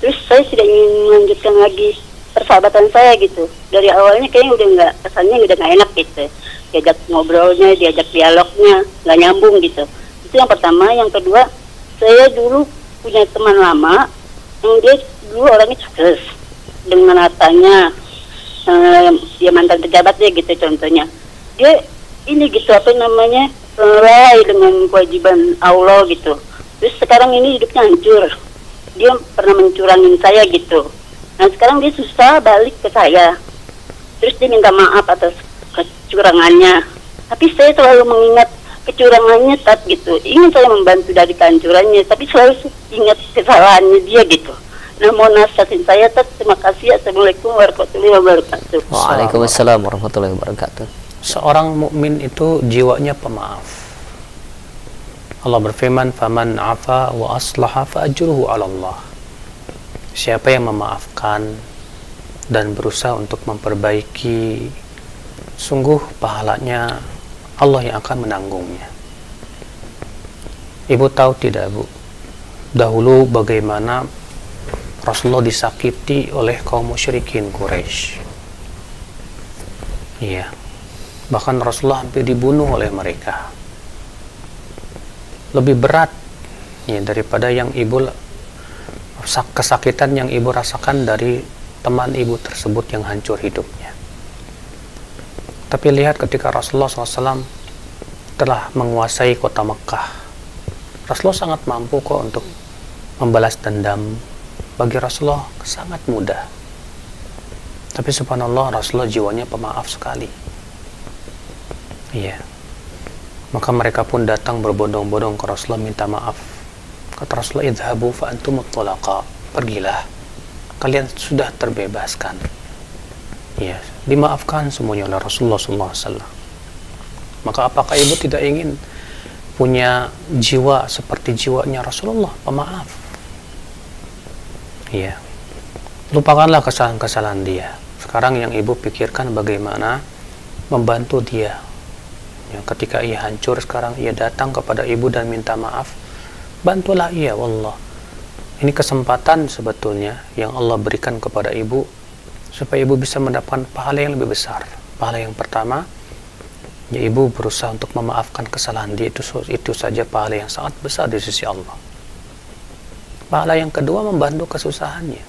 terus saya tidak ingin melanjutkan lagi persahabatan saya gitu. Dari awalnya kayaknya udah nggak kesannya udah nggak enak gitu. Diajak ngobrolnya, diajak dialognya nggak nyambung gitu. Itu yang pertama. Yang kedua, saya dulu punya teman lama yang dia dulu orangnya sukses dengan hatanya uh, ya mantan pejabat dia gitu contohnya dia ini gitu apa namanya lalai dengan kewajiban Allah gitu terus sekarang ini hidupnya hancur dia pernah mencurangin saya gitu nah sekarang dia susah balik ke saya terus dia minta maaf atas kecurangannya tapi saya selalu mengingat kecurangannya tat gitu ingin saya membantu dari kehancurannya tapi selalu ingat kesalahannya dia gitu Nah, mau nasihatin saya, Tat. Terima kasih. Assalamualaikum warahmatullahi wabarakatuh. Waalaikumsalam warahmatullahi wabarakatuh. Seorang mukmin itu jiwanya pemaaf. Allah berfirman, "Faman afa wa aslaha fa ajruhu 'ala Allah." Siapa yang memaafkan dan berusaha untuk memperbaiki, sungguh pahalanya Allah yang akan menanggungnya. Ibu tahu tidak, Bu? Dahulu bagaimana Rasulullah disakiti oleh kaum musyrikin Quraisy. Iya. Bahkan Rasulullah hampir dibunuh oleh mereka. Lebih berat ya daripada yang ibu sak- kesakitan yang ibu rasakan dari teman ibu tersebut yang hancur hidupnya. Tapi lihat ketika Rasulullah SAW telah menguasai kota Mekah, Rasulullah sangat mampu kok untuk membalas dendam. Bagi Rasulullah sangat mudah. Tapi subhanallah Rasulullah jiwanya pemaaf sekali. Iya. Maka mereka pun datang berbondong-bondong ke Rasulullah minta maaf. Kata Rasulullah, "Idhabu fa antum talaqa." Pergilah. Kalian sudah terbebaskan. Iya, dimaafkan semuanya oleh Rasulullah SAW. Maka apakah ibu tidak ingin punya jiwa seperti jiwanya Rasulullah, pemaaf? Iya. Lupakanlah kesalahan-kesalahan dia. Sekarang yang ibu pikirkan bagaimana membantu dia. Ya, ketika ia hancur sekarang ia datang kepada ibu dan minta maaf. Bantulah ia, wallah. Ini kesempatan sebetulnya yang Allah berikan kepada ibu supaya ibu bisa mendapatkan pahala yang lebih besar. Pahala yang pertama, ya ibu berusaha untuk memaafkan kesalahan dia itu itu saja pahala yang sangat besar di sisi Allah. Pahala yang kedua membantu kesusahannya.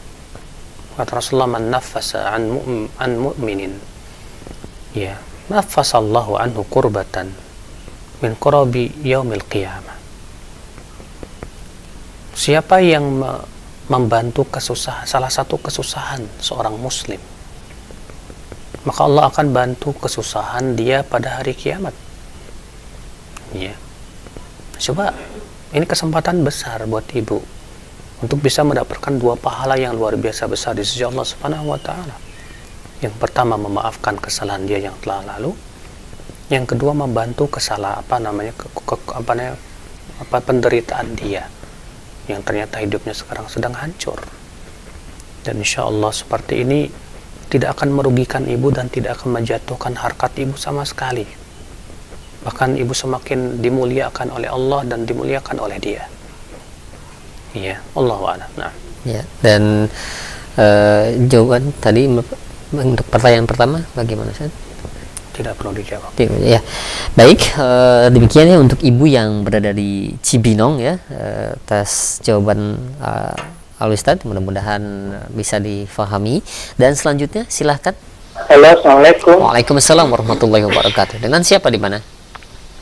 Kata Rasulullah man nafasa an an mu'minin. Ya, nafasallahu anhu kurbatan min qurabi yaumil qiyamah. Siapa yang me- membantu kesusahan salah satu kesusahan seorang muslim maka Allah akan bantu kesusahan dia pada hari kiamat. Ya coba ini kesempatan besar buat ibu untuk bisa mendapatkan dua pahala yang luar biasa besar di sisi Allah Subhanahu wa taala yang pertama memaafkan kesalahan dia yang telah lalu. Yang kedua membantu kesalahan apa namanya ke, ke, apa namanya apa penderitaan dia yang ternyata hidupnya sekarang sedang hancur. Dan insya Allah seperti ini tidak akan merugikan ibu dan tidak akan menjatuhkan harkat ibu sama sekali. Bahkan ibu semakin dimuliakan oleh Allah dan dimuliakan oleh dia. Iya Allah nah. Ya, dan eh, jawaban tadi untuk pertanyaan pertama bagaimana Ustaz? tidak perlu dijawab Ya, baik. eh, demikian ya untuk ibu yang berada di Cibinong ya eh, atas jawaban uh, Al Ustadz. Mudah-mudahan bisa difahami. Dan selanjutnya silahkan. Halo, Assalamualaikum. Waalaikumsalam warahmatullahi wabarakatuh. Dengan siapa di mana?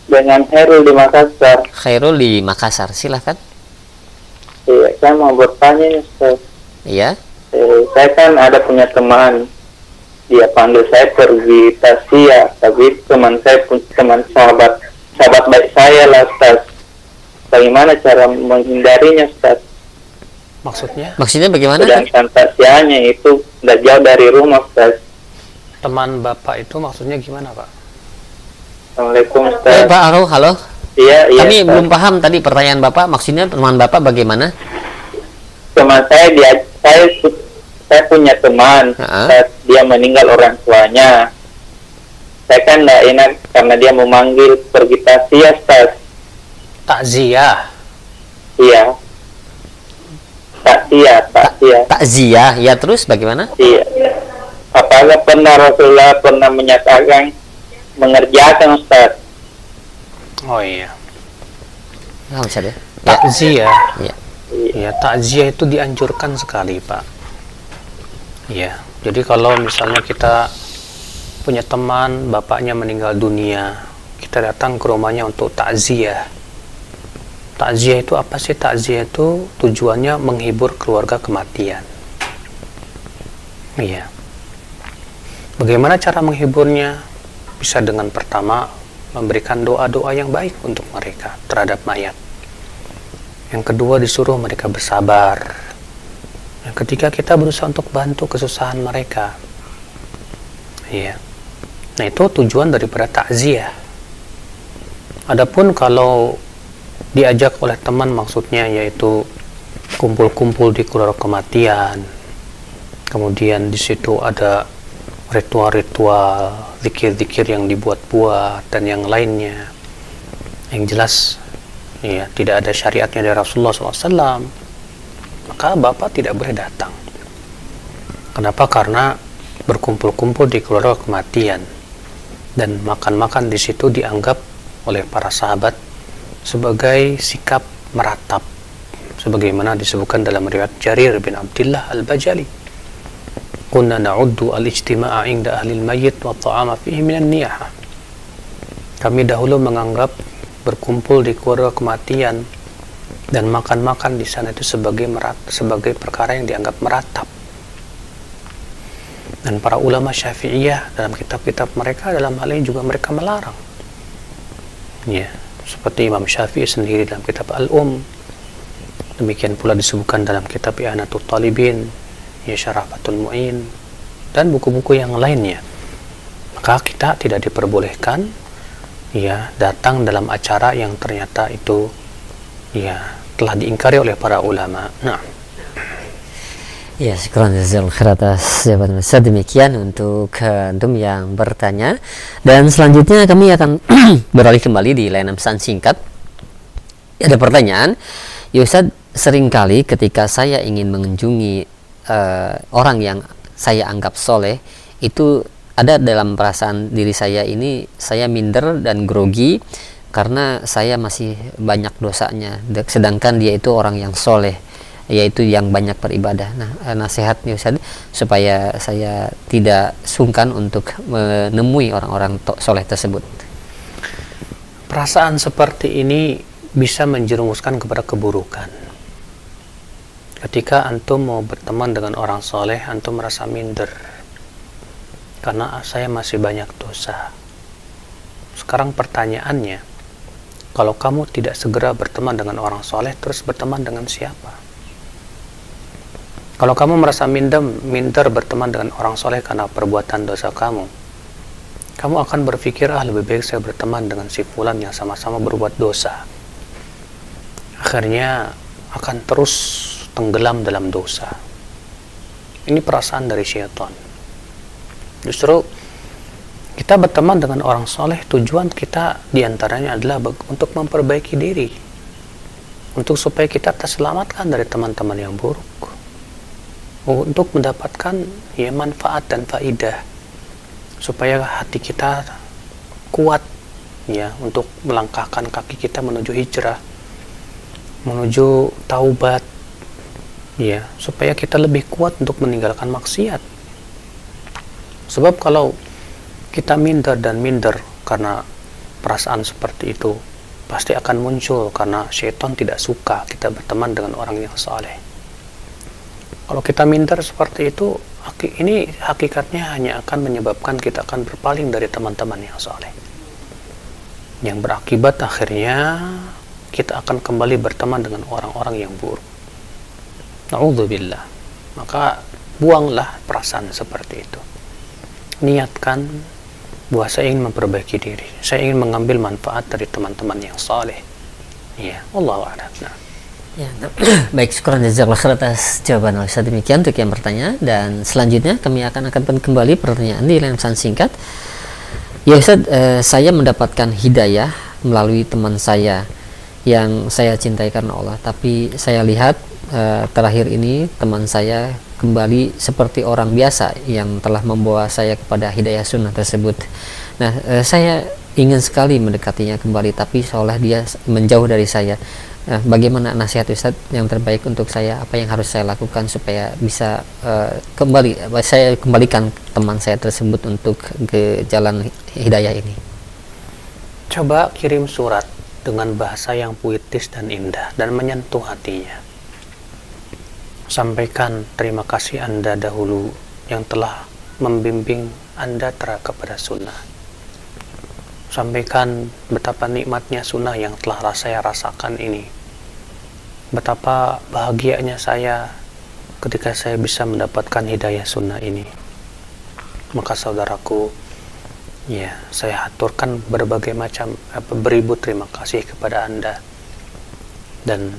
Dengan Herul di Makassar. Khairul di Makassar. Silahkan. Iya, saya mau bertanya nih, Ustaz. Iya. Eh, saya kan ada punya teman. Dia panggil saya pergi Tasia, tapi teman saya pun teman sahabat sahabat baik saya lah, Ustaz. Bagaimana cara menghindarinya, Ustaz? maksudnya Maksudnya bagaimana? Sedangkan Tasianya itu udah jauh dari rumah, Ustaz. teman bapak itu maksudnya gimana pak Assalamualaikum, Eh, Ustaz. Pak Halo, halo. Iya, iya. Kami Ustaz. belum paham tadi pertanyaan Bapak. Maksudnya teman Bapak bagaimana? teman saya dia saya saya punya teman Ha-ha. saat dia meninggal orang tuanya saya kan tidak enak karena dia memanggil pergi tasia Ustaz. takziah iya tasia tasia Takziah. Ya terus bagaimana? iya apakah pernah Rasulullah pernah menyatakan mengerjakan Ustaz oh iya Ah, Ustaz ya. Ya. takziah ya. Ya, takziah itu dianjurkan sekali, Pak. Ya, jadi kalau misalnya kita punya teman, bapaknya meninggal dunia, kita datang ke rumahnya untuk takziah. Takziah itu apa sih? Takziah itu tujuannya menghibur keluarga kematian. Iya. Bagaimana cara menghiburnya? Bisa dengan pertama memberikan doa-doa yang baik untuk mereka terhadap mayat. Yang kedua disuruh mereka bersabar. Yang ketiga kita berusaha untuk bantu kesusahan mereka. Iya. Nah itu tujuan daripada takziah. Adapun kalau diajak oleh teman maksudnya yaitu kumpul-kumpul di keluarga kematian. Kemudian di situ ada ritual-ritual, zikir-zikir yang dibuat-buat dan yang lainnya. Yang jelas ya tidak ada syariatnya dari Rasulullah SAW maka bapak tidak boleh datang. Kenapa? Karena berkumpul-kumpul di keluarga kematian. Dan makan-makan di situ dianggap oleh para sahabat sebagai sikap meratap. Sebagaimana disebutkan dalam riwayat Jarir bin Abdullah Al-Bajali. Kunna na'uddu al-ijtima'a inda ahli al-mayyit wa ta'ama fihi minan niyaha. Kami dahulu menganggap berkumpul di keluarga kematian dan makan-makan di sana itu sebagai merat, sebagai perkara yang dianggap meratap. Dan para ulama syafi'iyah dalam kitab-kitab mereka dalam hal ini juga mereka melarang. Ya seperti Imam Syafi'i sendiri dalam kitab Al-Um. Demikian pula disebutkan dalam kitab I'anatul Talibin ya Syarafatul Mu'in dan buku-buku yang lainnya. Maka kita tidak diperbolehkan ya datang dalam acara yang ternyata itu ya telah diingkari oleh para ulama nah Ya, syukuran jazakallahu khair atas jawaban. Demikian untuk uh, antum yang bertanya. Dan selanjutnya kami akan beralih kembali di layanan pesan singkat. Ada pertanyaan, ya Ustaz, sering kali ketika saya ingin mengunjungi uh, orang yang saya anggap soleh, itu ada dalam perasaan diri saya ini, saya minder dan grogi karena saya masih banyak dosanya, sedangkan dia itu orang yang soleh yaitu yang banyak beribadah. Nah, eh, nasihatnya Ustaz supaya saya tidak sungkan untuk menemui orang-orang soleh tersebut. Perasaan seperti ini bisa menjerumuskan kepada keburukan. Ketika antum mau berteman dengan orang soleh, antum merasa minder karena saya masih banyak dosa. Sekarang pertanyaannya, kalau kamu tidak segera berteman dengan orang soleh, terus berteman dengan siapa? Kalau kamu merasa minder, minder berteman dengan orang soleh karena perbuatan dosa kamu, kamu akan berpikir, ah lebih baik saya berteman dengan si fulan yang sama-sama berbuat dosa. Akhirnya akan terus tenggelam dalam dosa. Ini perasaan dari syaitan. Justru kita berteman dengan orang soleh, tujuan kita di antaranya adalah untuk memperbaiki diri. Untuk supaya kita terselamatkan dari teman-teman yang buruk. Untuk mendapatkan ya manfaat dan faidah. Supaya hati kita kuat ya untuk melangkahkan kaki kita menuju hijrah menuju taubat ya supaya kita lebih kuat untuk meninggalkan maksiat. Sebab kalau kita minder dan minder karena perasaan seperti itu pasti akan muncul karena syaitan tidak suka kita berteman dengan orang yang saleh kalau kita minder seperti itu, ini hakikatnya hanya akan menyebabkan kita akan berpaling dari teman-teman yang soleh. Yang berakibat akhirnya kita akan kembali berteman dengan orang-orang yang buruk. Na'udzubillah. Maka buanglah perasaan seperti itu. Niatkan bahwa saya ingin memperbaiki diri. Saya ingin mengambil manfaat dari teman-teman yang soleh. Ya, Allah a'lam. Nah. Ya, baik, syukur jazakallah khair atas jawaban Ustaz demikian untuk yang bertanya dan selanjutnya kami akan akan kembali pertanyaan di lain singkat. Ya Ustaz, eh, saya mendapatkan hidayah melalui teman saya yang saya cintai karena Allah, tapi saya lihat eh, terakhir ini teman saya kembali seperti orang biasa yang telah membawa saya kepada hidayah sunnah tersebut. Nah, eh, saya ingin sekali mendekatinya kembali, tapi seolah dia menjauh dari saya Nah, bagaimana nasihat Ustaz yang terbaik untuk saya? Apa yang harus saya lakukan supaya bisa uh, kembali saya kembalikan teman saya tersebut untuk ke jalan hidayah ini? Coba kirim surat dengan bahasa yang puitis dan indah dan menyentuh hatinya. Sampaikan terima kasih Anda dahulu yang telah membimbing Anda terang kepada sunnah. Sampaikan betapa nikmatnya sunnah yang telah saya rasakan ini. Betapa bahagianya saya ketika saya bisa mendapatkan hidayah sunnah ini. Maka saudaraku ya saya aturkan berbagai macam apa, beribu terima kasih kepada anda. Dan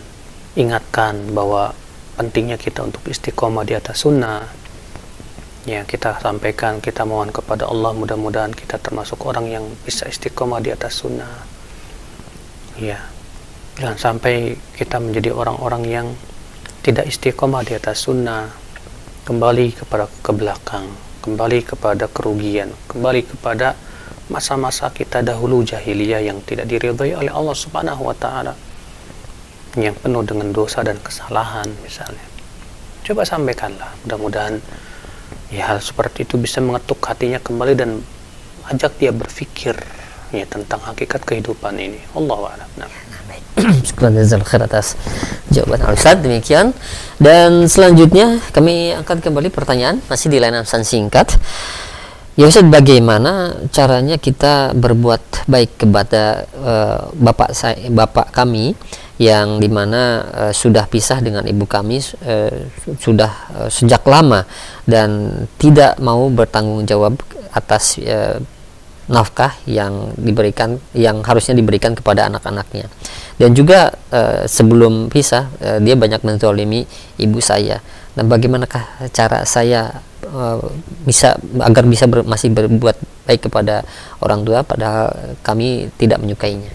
ingatkan bahwa pentingnya kita untuk istiqomah di atas sunnah. Ya kita sampaikan kita mohon kepada Allah mudah-mudahan kita termasuk orang yang bisa istiqomah di atas sunnah. Ya Jangan sampai kita menjadi orang-orang yang tidak istiqomah di atas sunnah, kembali kepada ke belakang, kembali kepada kerugian, kembali kepada masa-masa kita dahulu jahiliyah yang tidak diridhai oleh Allah Subhanahu wa taala. Yang penuh dengan dosa dan kesalahan misalnya. Coba sampaikanlah. Mudah-mudahan ya hal seperti itu bisa mengetuk hatinya kembali dan ajak dia berpikir ya tentang hakikat kehidupan ini. Allah a'lam. Nah. Syukur khair atas jawaban Ustaz. Demikian. Dan selanjutnya kami angkat kembali pertanyaan. Masih di layanan pesan singkat. Ya Ustaz bagaimana caranya kita berbuat baik kepada uh, bapak saya bapak kami yang di mana uh, sudah pisah dengan ibu kami uh, sudah uh, sejak lama dan tidak mau bertanggung jawab atas uh, nafkah yang diberikan yang harusnya diberikan kepada anak-anaknya. Dan juga uh, sebelum pisah uh, dia banyak menzolimi ibu saya. Dan bagaimanakah cara saya uh, bisa agar bisa ber, masih berbuat baik kepada orang tua padahal kami tidak menyukainya?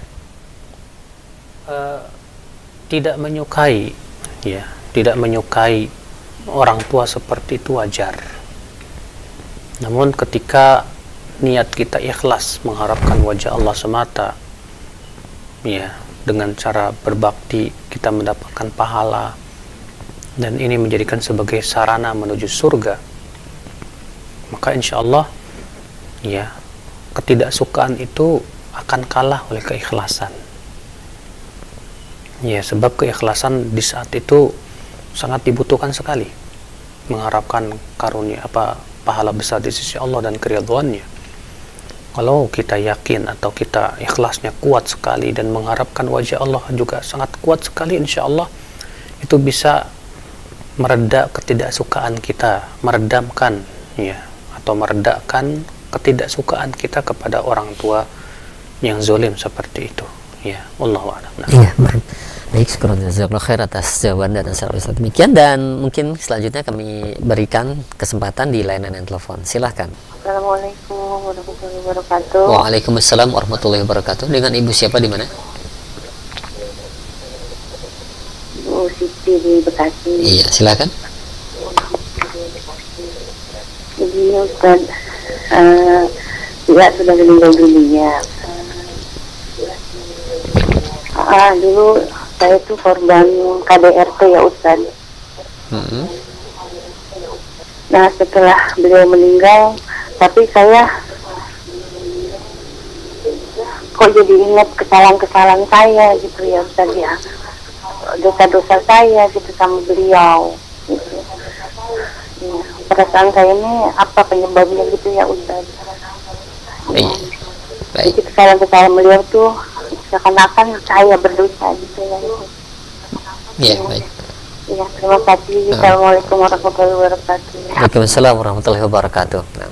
Uh, tidak menyukai ya tidak menyukai orang tua seperti itu wajar. Namun ketika niat kita ikhlas mengharapkan wajah Allah semata ya dengan cara berbakti kita mendapatkan pahala dan ini menjadikan sebagai sarana menuju surga maka insya Allah ya ketidaksukaan itu akan kalah oleh keikhlasan ya sebab keikhlasan di saat itu sangat dibutuhkan sekali. Mengharapkan karunia apa pahala besar di sisi Allah dan keriduannya. Kalau kita yakin atau kita ikhlasnya kuat sekali dan mengharapkan wajah Allah juga sangat kuat sekali insya Allah itu bisa mereda ketidaksukaan kita meredamkan ya atau meredakan ketidaksukaan kita kepada orang tua yang zolim seperti itu ya Allah nah. iya Baik, syukur jazakallah khair atas jawaban dan salam demikian dan mungkin selanjutnya kami berikan kesempatan di layanan yang telepon. Silahkan. Assalamualaikum warahmatullahi wabarakatuh. Waalaikumsalam warahmatullahi wabarakatuh. Dengan ibu siapa di mana? Ibu Siti di Bekasi. Iya, silakan. Ini Ustaz, uh, ya sudah meninggal dunia. Uh, uh, dulu saya itu korban KDRT ya Ustaz. Hmm. Nah setelah beliau meninggal, tapi saya kok jadi ingat kesalahan-kesalahan saya gitu ya Ustaz ya. Dosa-dosa saya gitu sama beliau. Gitu. Ya, perasaan saya ini apa penyebabnya gitu ya Ustaz. Ya. Jadi kesalahan-kesalahan beliau tuh seakan-akan saya berdosa gitu ya Iya, baik. Iya, terima kasih. Nah. Assalamualaikum warahmatullahi wabarakatuh. Waalaikumsalam warahmatullahi wabarakatuh. Nah.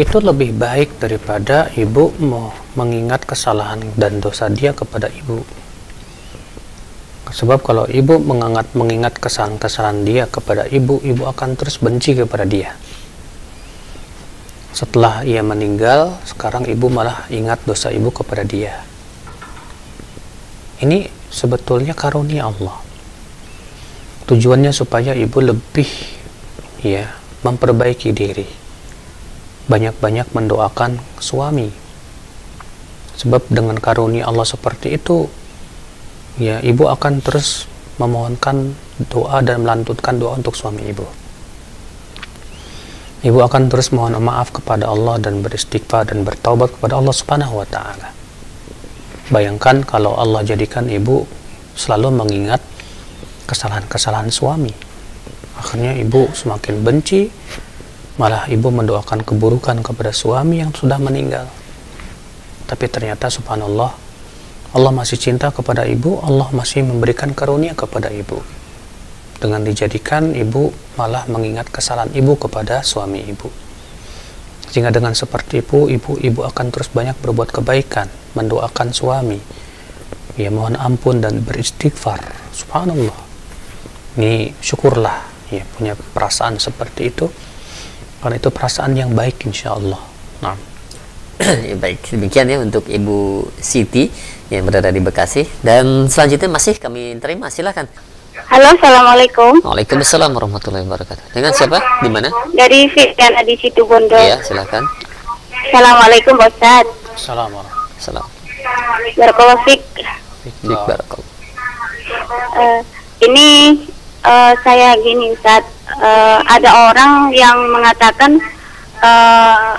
Itu lebih baik daripada ibu mau mengingat kesalahan dan dosa dia kepada ibu. Sebab kalau ibu mengingat mengingat kesalahan-kesalahan dia kepada ibu, ibu akan terus benci kepada dia. Setelah ia meninggal, sekarang ibu malah ingat dosa ibu kepada dia ini sebetulnya karunia Allah. Tujuannya supaya ibu lebih ya memperbaiki diri. Banyak-banyak mendoakan suami. Sebab dengan karunia Allah seperti itu ya ibu akan terus memohonkan doa dan melantutkan doa untuk suami ibu. Ibu akan terus mohon maaf kepada Allah dan beristighfar dan bertaubat kepada Allah Subhanahu wa taala Bayangkan kalau Allah jadikan ibu selalu mengingat kesalahan-kesalahan suami. Akhirnya ibu semakin benci, malah ibu mendoakan keburukan kepada suami yang sudah meninggal. Tapi ternyata subhanallah, Allah masih cinta kepada ibu, Allah masih memberikan karunia kepada ibu. Dengan dijadikan ibu malah mengingat kesalahan ibu kepada suami ibu. Sehingga dengan seperti itu, ibu-ibu akan terus banyak berbuat kebaikan, mendoakan suami, ya mohon ampun dan beristighfar. Subhanallah. Ini syukurlah ya punya perasaan seperti itu. Karena itu perasaan yang baik insya Allah. Nah. ya, baik, demikian ya untuk Ibu Siti yang berada di Bekasi. Dan selanjutnya masih kami terima, silahkan. Halo, assalamualaikum. Waalaikumsalam warahmatullahi wabarakatuh. Dengan siapa? Di mana? Dari Fitriana di situ Bondo. Iya, silakan. Assalamualaikum, Pak Assalamualaikum. Salam. Barakallahu fik. Fik barakallahu. Eh, ini eh, saya gini Ustaz, Eh, ada orang yang mengatakan eh,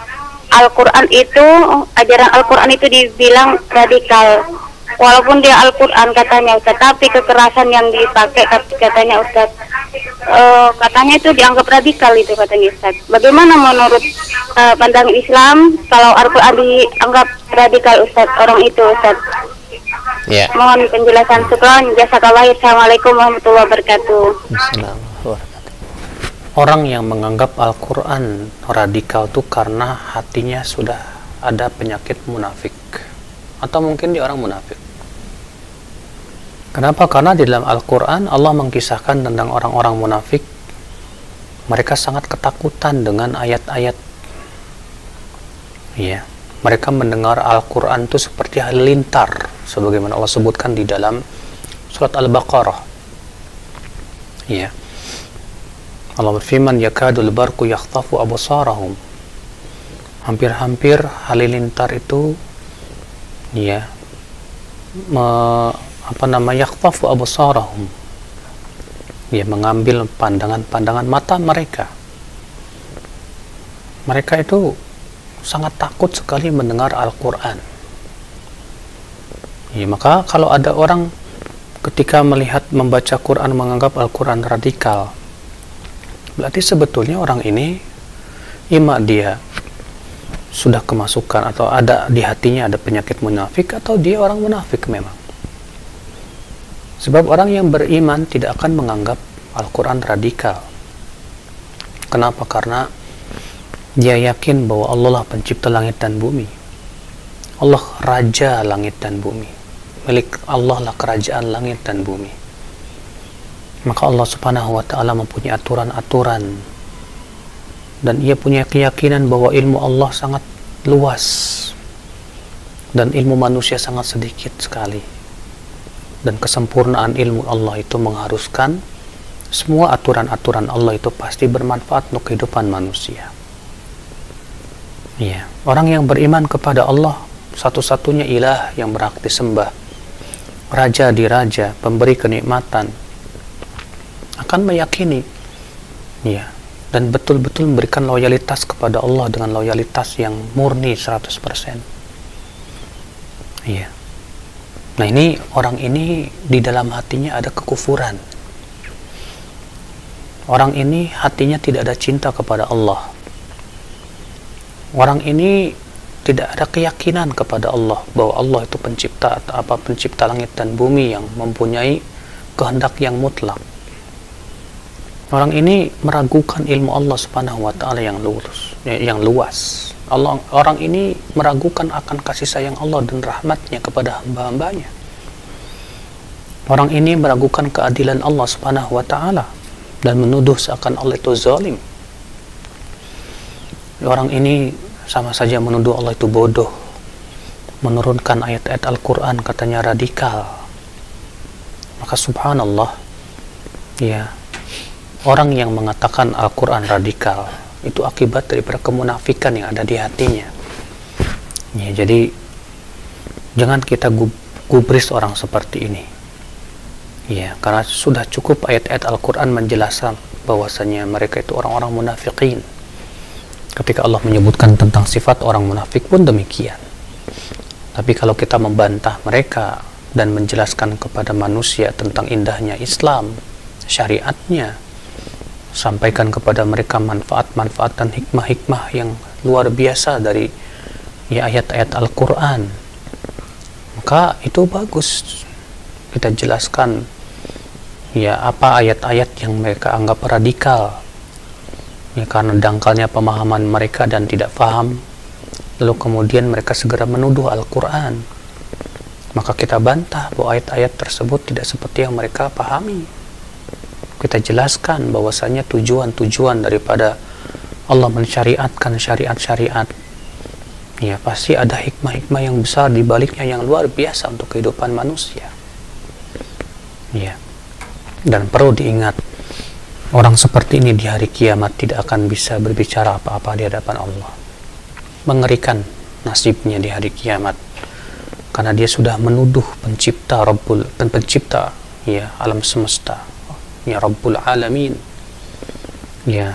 Al-Quran itu, ajaran Al-Quran itu dibilang radikal. Walaupun dia Al-Quran katanya Ustaz, tapi kekerasan yang dipakai kata- katanya Ustaz, eh, katanya itu dianggap radikal itu katanya Ustaz. Bagaimana menurut eh, pandangan Islam kalau Al-Quran dianggap radikal Ustaz, orang itu Ustaz? Ya. Mohon penjelasan syukran. Jazakallah. Assalamualaikum warahmatullahi wabarakatuh. Assalamualaikum. Orang yang menganggap Al-Quran radikal itu karena hatinya sudah ada penyakit munafik. Atau mungkin dia orang munafik. Kenapa? Karena di dalam Al-Quran Allah mengkisahkan tentang orang-orang munafik. Mereka sangat ketakutan dengan ayat-ayat. Iya. Mereka mendengar Al-Quran itu seperti halilintar. Sebagaimana Allah sebutkan di dalam surat Al-Baqarah. Iya. Allah berfirman yakadul barku yakhtafu absarahum hampir-hampir halilintar itu ya me, apa nama yakhtafu absarahum. Ya mengambil pandangan-pandangan mata mereka. Mereka itu sangat takut sekali mendengar Al-Quran. Ya maka kalau ada orang ketika melihat membaca Quran menganggap Al-Quran radikal berarti sebetulnya orang ini ima dia sudah kemasukan atau ada di hatinya ada penyakit munafik atau dia orang munafik memang sebab orang yang beriman tidak akan menganggap Al-Quran radikal. Kenapa? karena dia yakin bahwa Allah lah pencipta langit dan bumi. Allah raja langit dan bumi. Milik Allah lah kerajaan langit dan bumi. Maka Allah subhanahu wa ta'ala mempunyai aturan-aturan. Dan ia punya keyakinan bahwa ilmu Allah sangat luas. Dan ilmu manusia sangat sedikit sekali dan kesempurnaan ilmu Allah itu mengharuskan semua aturan-aturan Allah itu pasti bermanfaat untuk kehidupan manusia. Iya, orang yang beriman kepada Allah satu-satunya ilah yang berhak disembah. Raja di raja, pemberi kenikmatan. Akan meyakini. Ya dan betul-betul memberikan loyalitas kepada Allah dengan loyalitas yang murni 100% iya nah ini orang ini di dalam hatinya ada kekufuran. Orang ini hatinya tidak ada cinta kepada Allah. Orang ini tidak ada keyakinan kepada Allah bahwa Allah itu pencipta atau apa pencipta langit dan bumi yang mempunyai kehendak yang mutlak. Orang ini meragukan ilmu Allah Subhanahu wa taala yang lurus yang luas Allah orang ini meragukan akan kasih sayang Allah dan rahmatnya kepada hamba-hambanya. Orang ini meragukan keadilan Allah Subhanahu wa taala dan menuduh seakan Allah itu zalim. Orang ini sama saja menuduh Allah itu bodoh menurunkan ayat-ayat Al-Quran katanya radikal. Maka subhanallah ya orang yang mengatakan Al-Quran radikal itu akibat daripada kemunafikan yang ada di hatinya. Ya jadi jangan kita gubris orang seperti ini. Ya karena sudah cukup ayat-ayat Al-Quran menjelaskan bahwasanya mereka itu orang-orang munafikin. Ketika Allah menyebutkan tentang sifat orang munafik pun demikian. Tapi kalau kita membantah mereka dan menjelaskan kepada manusia tentang indahnya Islam syariatnya sampaikan kepada mereka manfaat-manfaat dan hikmah-hikmah yang luar biasa dari ya ayat-ayat Al-Quran. Maka itu bagus. Kita jelaskan ya apa ayat-ayat yang mereka anggap radikal. Ya karena dangkalnya pemahaman mereka dan tidak paham lalu kemudian mereka segera menuduh Al-Quran. Maka kita bantah bahwa ayat-ayat tersebut tidak seperti yang mereka pahami kita jelaskan bahwasanya tujuan-tujuan daripada Allah mensyariatkan syariat-syariat. Ya pasti ada hikmah-hikmah yang besar di baliknya yang luar biasa untuk kehidupan manusia. Ya. Dan perlu diingat orang seperti ini di hari kiamat tidak akan bisa berbicara apa-apa di hadapan Allah. Mengerikan nasibnya di hari kiamat. Karena dia sudah menuduh pencipta Rabbul pencipta ya alam semesta ya Rabbul Alamin ya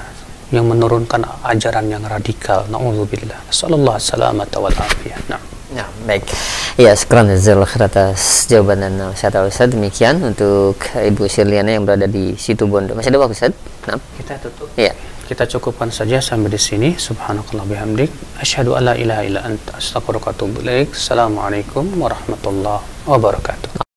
yang menurunkan ajaran yang radikal naudzubillah sallallahu salamata wal afiyah nah Ya, baik. Ya, sekarang jazakallahu khair atas jawaban dan nasihat Ustaz. Demikian untuk Ibu Sirliana yang berada di situ Bondo. Masih ada waktu Ustaz? Nah. kita tutup Ya. kita cukupkan saja sampai di sini subhanakallah bihamdik asyhadu alla ilaha illa anta astaghfiruka wa atubu ilaik assalamualaikum warahmatullahi wabarakatuh